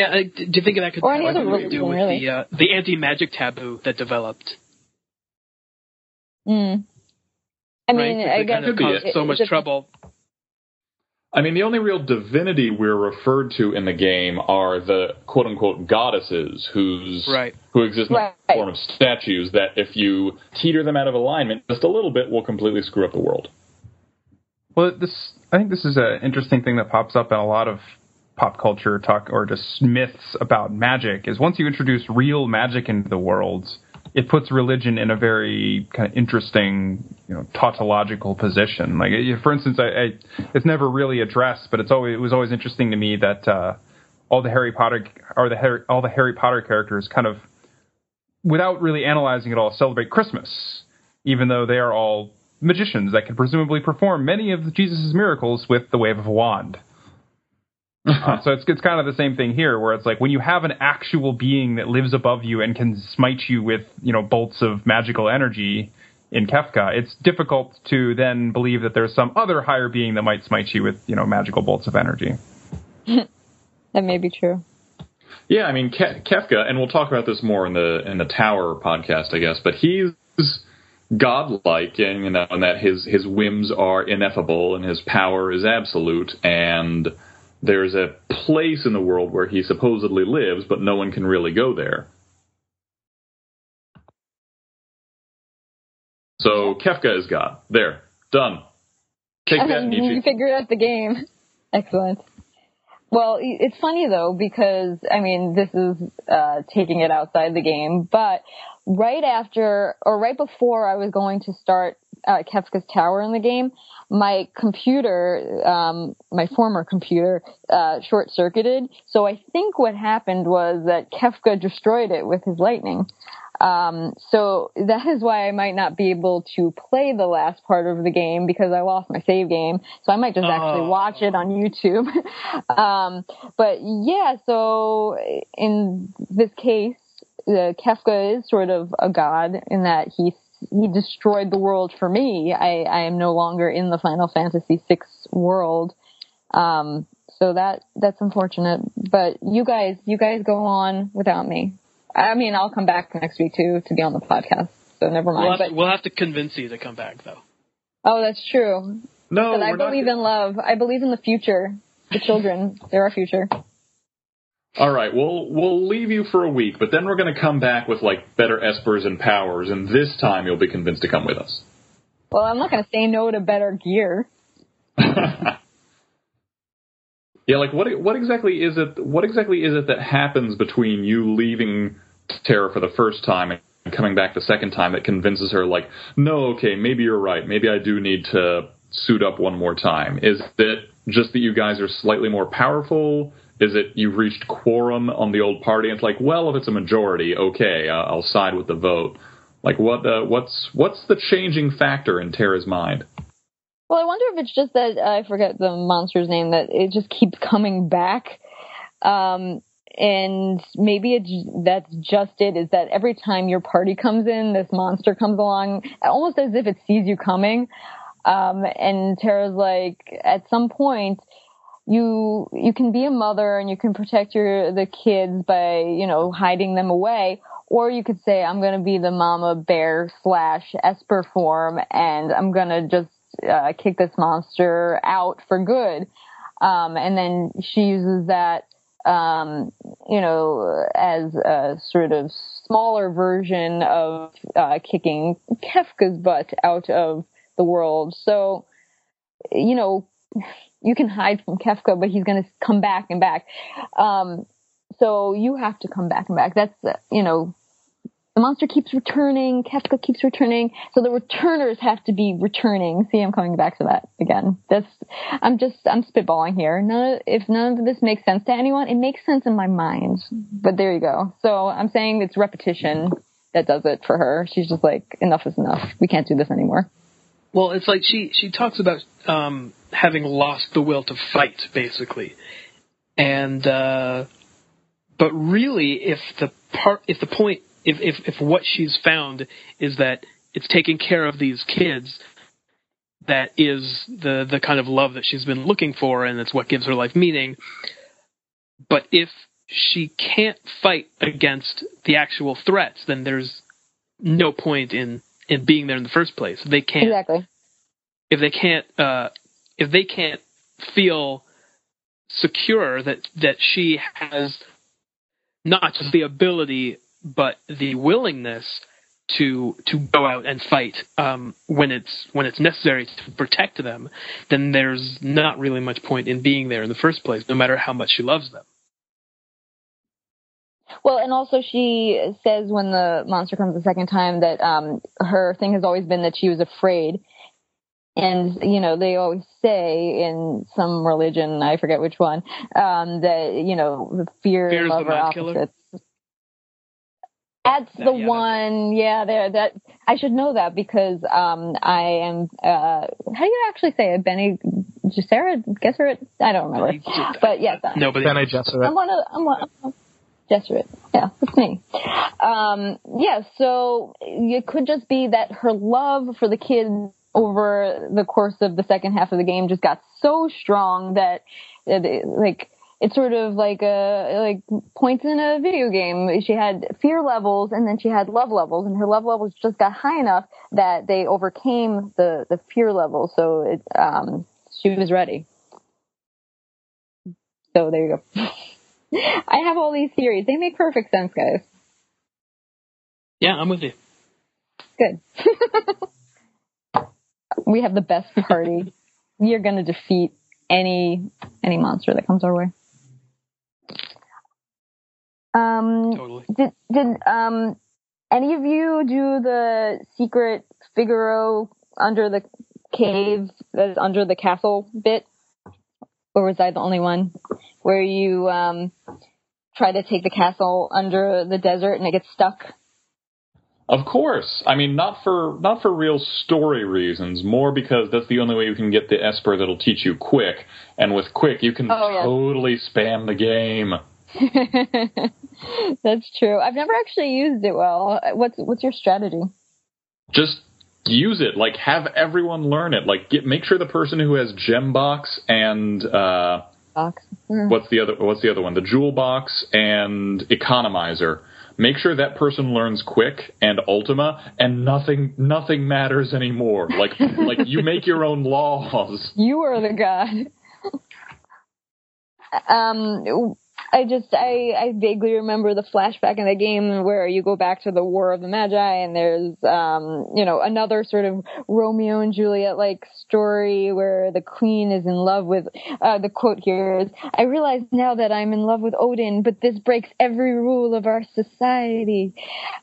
Yeah, uh, do you think that could have anything to do with really. the uh, the anti magic taboo that developed? Mm. I mean, right? I guess it caused so much trouble I mean, the only real divinity we're referred to in the game are the quote unquote goddesses whose right. who exist in right. the form of statues that if you teeter them out of alignment just a little bit will completely screw up the world. Well, this I think this is an interesting thing that pops up in a lot of pop culture talk or just myths about magic is once you introduce real magic into the world, it puts religion in a very kind of interesting, you know, tautological position. Like, for instance, I, I, it's never really addressed, but it's always it was always interesting to me that uh, all the Harry Potter or the Harry, all the Harry Potter characters kind of, without really analyzing it all, celebrate Christmas, even though they are all magicians that can presumably perform many of Jesus' miracles with the wave of a wand. Uh, so it's it's kind of the same thing here, where it's like when you have an actual being that lives above you and can smite you with you know bolts of magical energy in Kefka, it's difficult to then believe that there's some other higher being that might smite you with you know magical bolts of energy. that may be true. Yeah, I mean Ke- Kefka, and we'll talk about this more in the in the Tower podcast, I guess. But he's godlike, and you know, and that his his whims are ineffable and his power is absolute, and there's a place in the world where he supposedly lives, but no one can really go there. So Kefka is God. There. Done. Take that, Nietzsche. You figured out the game. Excellent. Well, it's funny though because I mean this is uh, taking it outside the game, but right after or right before I was going to start uh, Kefka's Tower in the game, my computer, um, my former computer, uh, short circuited. So I think what happened was that Kefka destroyed it with his lightning. Um, so that is why I might not be able to play the last part of the game because I lost my save game. So I might just oh. actually watch it on YouTube. um, but yeah, so in this case, uh, Kefka is sort of a god in that he he destroyed the world for me. I, I am no longer in the Final Fantasy VI world. Um, so that that's unfortunate. But you guys, you guys go on without me. I mean, I'll come back next week too to be on the podcast. So never mind. We'll have, but, to, we'll have to convince you to come back though. Oh, that's true. No, I believe not... in love. I believe in the future. The children, they're our future. All right, we'll we'll leave you for a week, but then we're going to come back with like better espers and powers, and this time you'll be convinced to come with us. Well, I'm not going to say no to better gear. yeah, like what what exactly is it? What exactly is it that happens between you leaving Terra for the first time and coming back the second time that convinces her, like, no, okay, maybe you're right. Maybe I do need to suit up one more time. Is it just that you guys are slightly more powerful? Is it you've reached quorum on the old party? And it's like, well, if it's a majority, okay, uh, I'll side with the vote. Like, what? Uh, what's what's the changing factor in Terra's mind? Well, I wonder if it's just that uh, I forget the monster's name that it just keeps coming back. Um, and maybe it's that's just it is that every time your party comes in this monster comes along almost as if it sees you coming um, and Terra's like at some point you you can be a mother and you can protect your the kids by you know hiding them away or you could say i'm to be the mama bear slash esper form and i'm to just uh, kick this monster out for good. Um, and then she uses that, um, you know, as a sort of smaller version of uh, kicking Kefka's butt out of the world. So, you know, you can hide from Kefka, but he's going to come back and back. Um, so you have to come back and back. That's, uh, you know, the monster keeps returning, Kefka keeps returning, so the returners have to be returning. See, I'm coming back to that again. That's, I'm just, I'm spitballing here. None of, if none of this makes sense to anyone, it makes sense in my mind. But there you go. So I'm saying it's repetition that does it for her. She's just like, enough is enough. We can't do this anymore. Well, it's like she she talks about um, having lost the will to fight, basically, and uh, but really, if the part, if the point if, if, if what she's found is that it's taking care of these kids that is the the kind of love that she's been looking for and it's what gives her life meaning. But if she can't fight against the actual threats then there's no point in in being there in the first place they can't exactly if they can't uh if they can't feel secure that that she has not just the ability but the willingness to to go out and fight um, when it's when it's necessary to protect them, then there's not really much point in being there in the first place, no matter how much she loves them. Well, and also she says when the monster comes the second time that um, her thing has always been that she was afraid. And, you know, they always say in some religion, I forget which one, um, that, you know, fear and love are opposites. That's the yeah, one. Yeah, there. That I should know that because um, I am. Uh, how do you actually say it? Bene Gesserit? Gesserit? I don't remember. But yes, yeah, nobody. Bene Gesserit. I'm one of. I'm one. I'm Gesserit. Yeah, that's me. Um, yeah, so it could just be that her love for the kid over the course of the second half of the game just got so strong that, it, like it's sort of like a like points in a video game. She had fear levels and then she had love levels, and her love levels just got high enough that they overcame the the fear level. So it um she was ready. So there you go. I have all these theories. They make perfect sense, guys. Yeah, I'm with you. Good. we have the best party. we are going to defeat any any monster that comes our way. Um, totally. Did did um any of you do the secret Figaro under the cave that's under the castle bit, or was I the only one where you um try to take the castle under the desert and it gets stuck? Of course. I mean, not for not for real story reasons. More because that's the only way you can get the Esper that'll teach you quick. And with quick, you can oh, totally spam the game. That's true. I've never actually used it well. What's what's your strategy? Just use it. Like have everyone learn it. Like get make sure the person who has gem box and uh, box. Mm. What's the other What's the other one? The jewel box and economizer. Make sure that person learns quick and Ultima, and nothing nothing matters anymore. Like like you make your own laws. You are the god. um I just I I vaguely remember the flashback in the game where you go back to the War of the Magi and there's um you know another sort of Romeo and Juliet like story where the queen is in love with uh the quote here is I realize now that I'm in love with Odin but this breaks every rule of our society.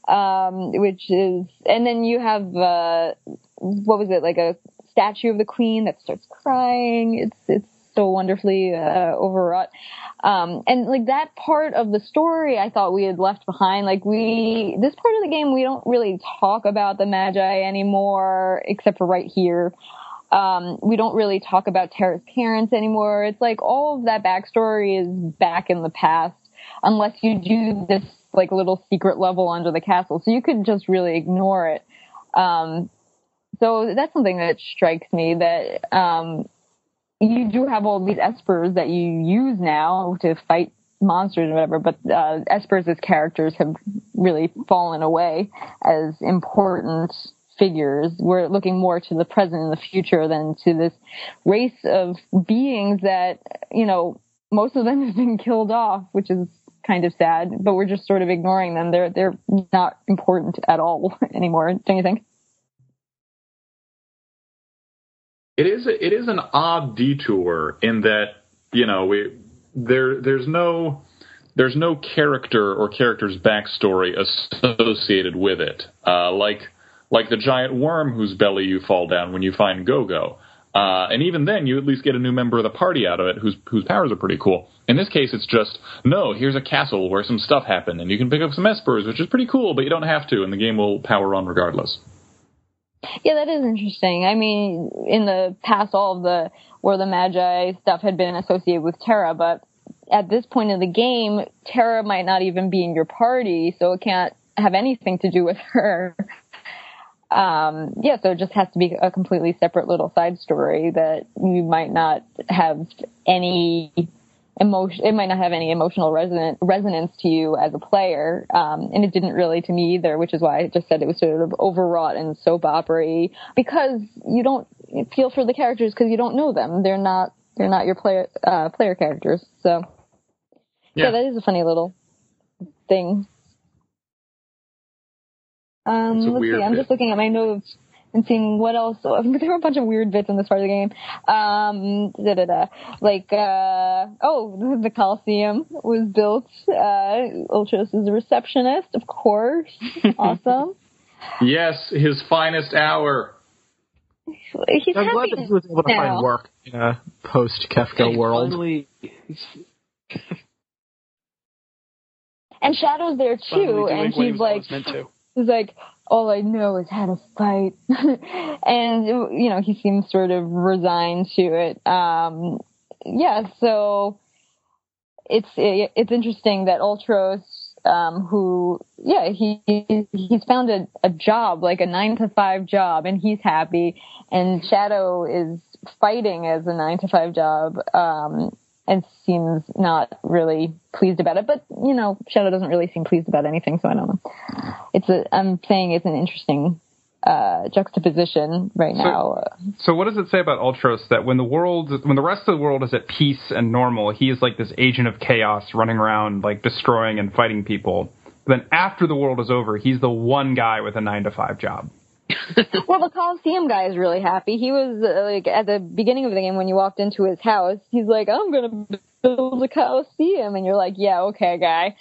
Um which is and then you have uh what was it like a statue of the queen that starts crying. It's it's so wonderfully uh, overwrought. Um, and like that part of the story, I thought we had left behind. Like we, this part of the game, we don't really talk about the Magi anymore, except for right here. Um, we don't really talk about Terra's parents anymore. It's like all of that backstory is back in the past, unless you do this like little secret level under the castle. So you could just really ignore it. Um, so that's something that strikes me that um, you do have all these espers that you use now to fight monsters or whatever, but uh, espers as characters have really fallen away as important figures. We're looking more to the present and the future than to this race of beings that, you know, most of them have been killed off, which is kind of sad, but we're just sort of ignoring them. They're they're not important at all anymore, don't you think? It is it is an odd detour in that you know we there there's no there's no character or character's backstory associated with it. Uh, like like the giant worm whose belly you fall down when you find Go-Go. Uh, and even then, you at least get a new member of the party out of it whose whose powers are pretty cool. In this case, it's just no. Here's a castle where some stuff happened, and you can pick up some espers, which is pretty cool, but you don't have to, and the game will power on regardless. Yeah, that is interesting. I mean, in the past, all of the where the Magi stuff had been associated with Terra, but at this point in the game, Terra might not even be in your party, so it can't have anything to do with her. Um, yeah, so it just has to be a completely separate little side story that you might not have any emotion. It might not have any emotional resonance resonance to you as a player, um, and it didn't really to me either. Which is why I just said it was sort of overwrought and soap opera because you don't feel for the characters because you don't know them. They're not they're not your player uh, player characters. So yeah. yeah, that is a funny little thing. Um, let's see. I'm just looking at my notes and seeing what else. there were a bunch of weird bits in this part of the game. Um, da da da. Like, uh, oh, the Coliseum was built. Uh, Ultros is a receptionist, of course. awesome. Yes, his finest hour. He's I'm glad that he was able to now. find work in a post Kefka world. Finally, and Shadow's there too, and he's like, he's like, all I know is how to fight, and you know he seems sort of resigned to it. Um, yeah, so it's it, it's interesting that Ultros, um, who yeah he he's found a, a job like a nine to five job, and he's happy, and Shadow is fighting as a nine to five job. Um, and seems not really pleased about it. But you know, Shadow doesn't really seem pleased about anything, so I don't know. It's a I'm saying it's an interesting uh, juxtaposition right so, now. So what does it say about Ultros that when the world when the rest of the world is at peace and normal, he is like this agent of chaos running around like destroying and fighting people. Then after the world is over, he's the one guy with a nine to five job. well, the Coliseum guy is really happy. He was uh, like at the beginning of the game when you walked into his house. He's like, "I'm gonna build a Coliseum," and you're like, "Yeah, okay, guy."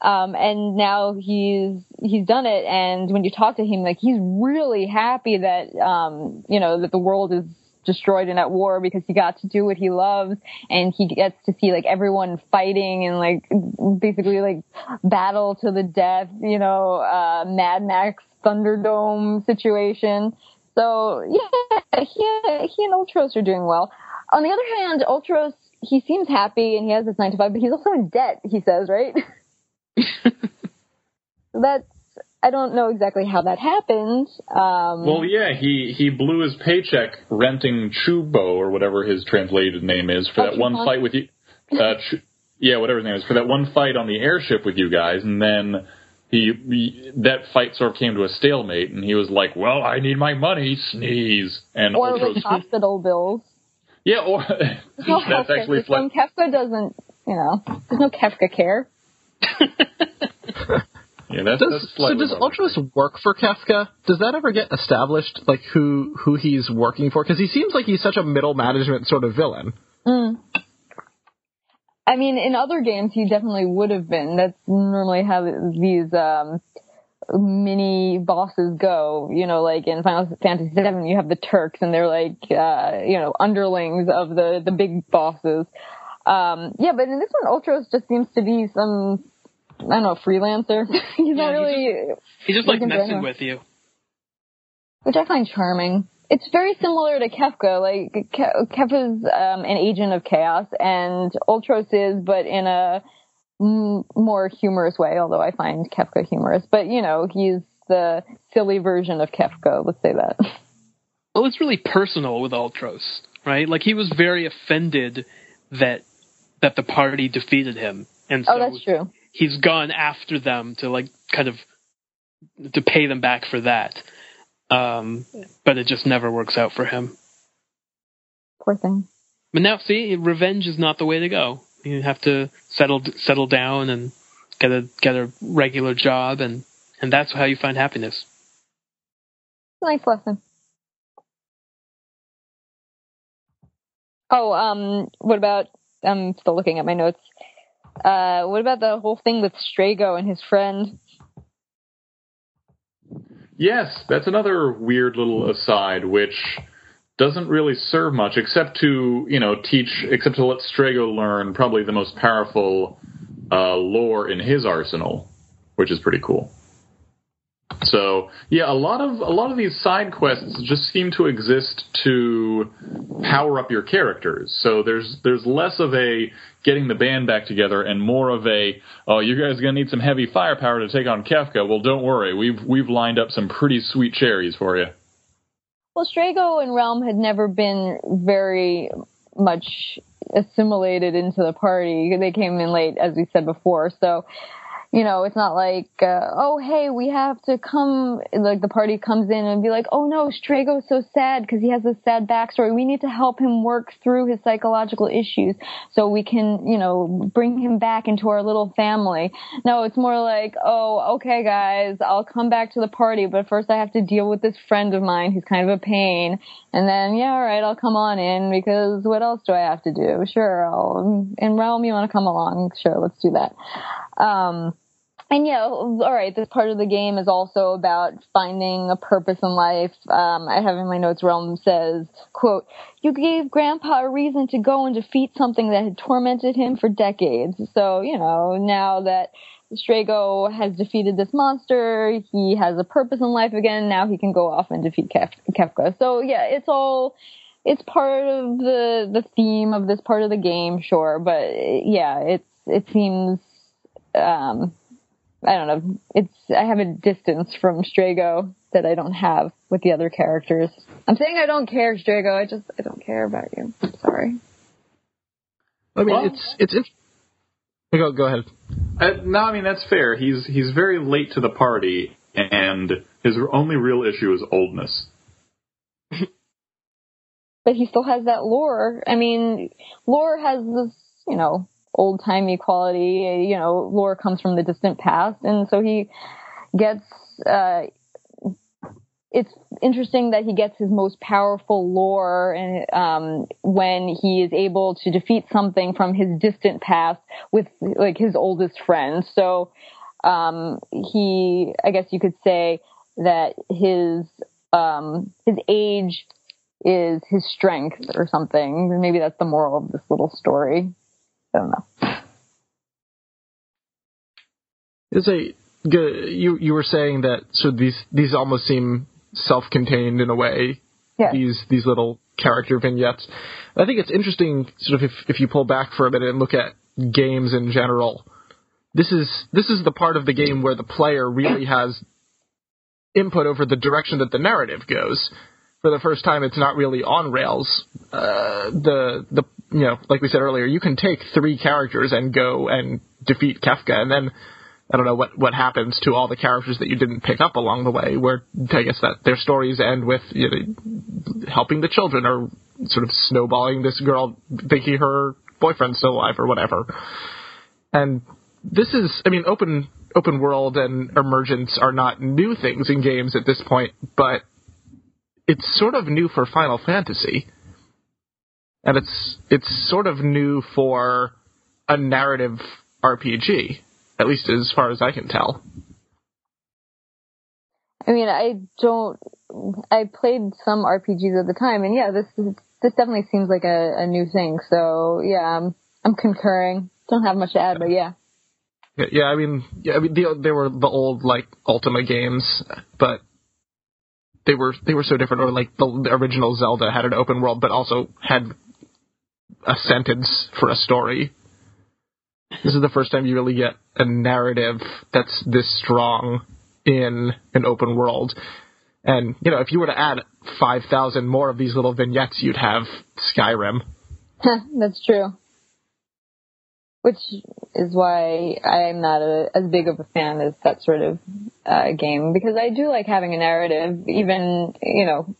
Um, and now he's he's done it. And when you talk to him, like he's really happy that um, you know that the world is destroyed and at war because he got to do what he loves and he gets to see like everyone fighting and like basically like battle to the death, you know, uh, Mad Max Thunderdome situation. So yeah, he he and Ultros are doing well. On the other hand, Ultros he seems happy and he has his nine to five, but he's also in debt. He says, right? that's I don't know exactly how that happened. Um, well, yeah, he he blew his paycheck renting Chubo or whatever his translated name is for oh, that one fight with you. Uh, Ch- yeah, whatever his name is for that one fight on the airship with you guys, and then he, he, that fight sort of came to a stalemate, and he was like, "Well, I need my money." Sneeze and or with hospital bills. Yeah, or that's actually fl- Kefka doesn't, you know, there's no Kefka care. yeah, that's, does, that's so does Ultros work for Kefka? Does that ever get established, like who who he's working for? Because he seems like he's such a middle management sort of villain. Mm. I mean, in other games, he definitely would have been. That's normally how these um, mini bosses go. You know, like in Final Fantasy VII, you have the Turks, and they're like, uh, you know, underlings of the the big bosses. Um, yeah, but in this one, Ultros just seems to be some, I don't know, freelancer. he's yeah, not really. He's just, he's just like messing with you. Which I find charming it's very similar to Kefka. Like Ke- Kefka's um, an agent of chaos, and Ultros is, but in a m- more humorous way. Although I find Kefka humorous, but you know he's the silly version of Kefka. Let's say that. Well, it's really personal with Ultros, right? Like he was very offended that that the party defeated him, and oh, so oh, that's true. He's gone after them to like kind of to pay them back for that. Um, but it just never works out for him. Poor thing. But now, see, revenge is not the way to go. You have to settle settle down and get a get a regular job, and and that's how you find happiness. Nice lesson. Oh, um, what about? I'm still looking at my notes. Uh, what about the whole thing with Strago and his friend? Yes, that's another weird little aside, which doesn't really serve much except to you know teach, except to let Strago learn probably the most powerful uh, lore in his arsenal, which is pretty cool. So yeah, a lot of a lot of these side quests just seem to exist to power up your characters. So there's there's less of a getting the band back together and more of a oh you guys are gonna need some heavy firepower to take on Kefka. Well, don't worry, we've we've lined up some pretty sweet cherries for you. Well, Strago and Relm had never been very much assimilated into the party. They came in late, as we said before, so you know, it's not like, uh, oh, hey, we have to come, like the party comes in and be like, oh no, Strago's so sad because he has this sad backstory. We need to help him work through his psychological issues so we can, you know, bring him back into our little family. No, it's more like, oh, okay, guys, I'll come back to the party, but first I have to deal with this friend of mine who's kind of a pain. And then, yeah, all right, I'll come on in because what else do I have to do? Sure, I'll, in Relm, you want to come along? Sure, let's do that. Um, and yeah, all right, this part of the game is also about finding a purpose in life. Um, I have in my notes, Relm says, quote, you gave Grandpa a reason to go and defeat something that had tormented him for decades. So, you know, now that Strago has defeated this monster, he has a purpose in life again, now he can go off and defeat Kef- Kefka. So yeah, it's all, it's part of the, the theme of this part of the game, sure, but yeah, it's, it seems, um, I don't know. It's I have a distance from Strago that I don't have with the other characters. I'm saying I don't care, Strago. I just I don't care about you. sorry. I mean, well, it's it's. it's go go ahead. Uh, no, I mean that's fair. He's he's very late to the party, and his only real issue is oldness. but he still has that lore. I mean, lore has this, you know, old timey quality. You know, lore comes from the distant past, and so he gets. Uh, it's interesting that he gets his most powerful lore and um, when he is able to defeat something from his distant past with like his oldest friend. So um, he, I guess you could say that his um, his age is his strength or something. Maybe that's the moral of this little story. I don't know. Is a you you were saying that so these these almost seem self-contained in a way. Yeah. These these little character vignettes. I think it's interesting, sort of, if if you pull back for a minute and look at games in general. This is this is the part of the game where the player really has input over the direction that the narrative goes. For the first time, it's not really on rails. Uh, the the you know, like we said earlier, you can take three characters and go and defeat Kefka, and then I don't know what what happens to all the characters that you didn't pick up along the way. Where I guess that their stories end with you know, helping the children or sort of snowballing this girl thinking her boyfriend's still alive or whatever. And this is, I mean, open open world and emergence are not new things in games at this point, but it's sort of new for Final Fantasy and it's it's sort of new for a narrative RPG, at least as far as I can tell. I mean, I don't. I played some RPGs at the time, and yeah, this this definitely seems like a, a new thing. So yeah, I'm I'm concurring. Don't have much to add, but yeah. Yeah, I mean, yeah, I mean, the, they were the old like Ultima games, but they were they were so different. Or like the, the original Zelda had an open world, but also had a sentence for a story. This is the first time you really get a narrative that's this strong in an open world. And, you know, if you were to add 5,000 more of these little vignettes, you'd have Skyrim. that's true. which is why I'm not a, as big of a fan as that sort of uh, game because I do like having a narrative, even you know,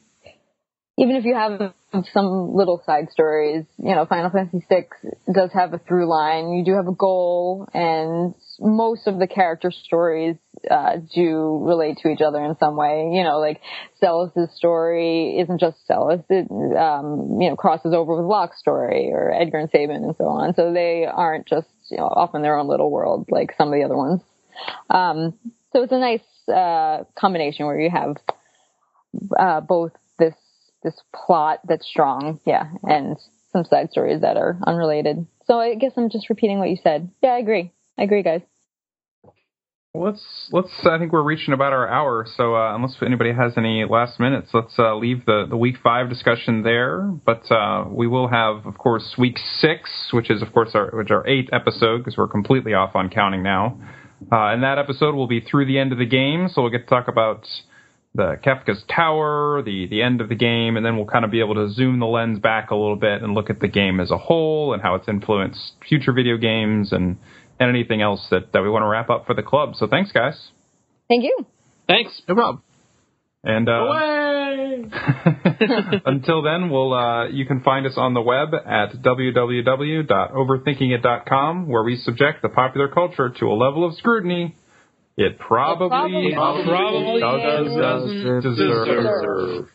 even if you have some little side stories. You know, Final Fantasy VI does have a through line. You do have a goal, and most of the character stories uh, do relate to each other in some way. You know, like Celes' story isn't just Celes; it um, you know crosses over with Locke's story or Edgar and Sabin and so on. So they aren't just you know off in their own little world like some of the other ones. Um, so it's a nice uh, combination where you have uh, both this plot that's strong, yeah, and some side stories that are unrelated. So I guess I'm just repeating what you said. Yeah, I agree. I agree, guys. let's let's. I think we're reaching about our hour. So uh, unless anybody has any last minutes, let's uh, leave the the week five discussion there. But uh, we will have, of course, week six, which is of course our which our eighth episode because we're completely off on counting now. Uh, and that episode will be through the end of the game, so we'll get to talk about the Kefka's Tower, the the end of the game, and then we'll kind of be able to zoom the lens back a little bit and look at the game as a whole and how it's influenced future video games and and anything else that, that we want to wrap up for the club. So thanks, guys. Thank you. Thanks. No problem. And uh, Away! until then, we'll uh, you can find us on the web at www.overthinkingit.com, where we subject the popular culture to a level of scrutiny it probably, It probably doesn't doesn't deserve. deserve.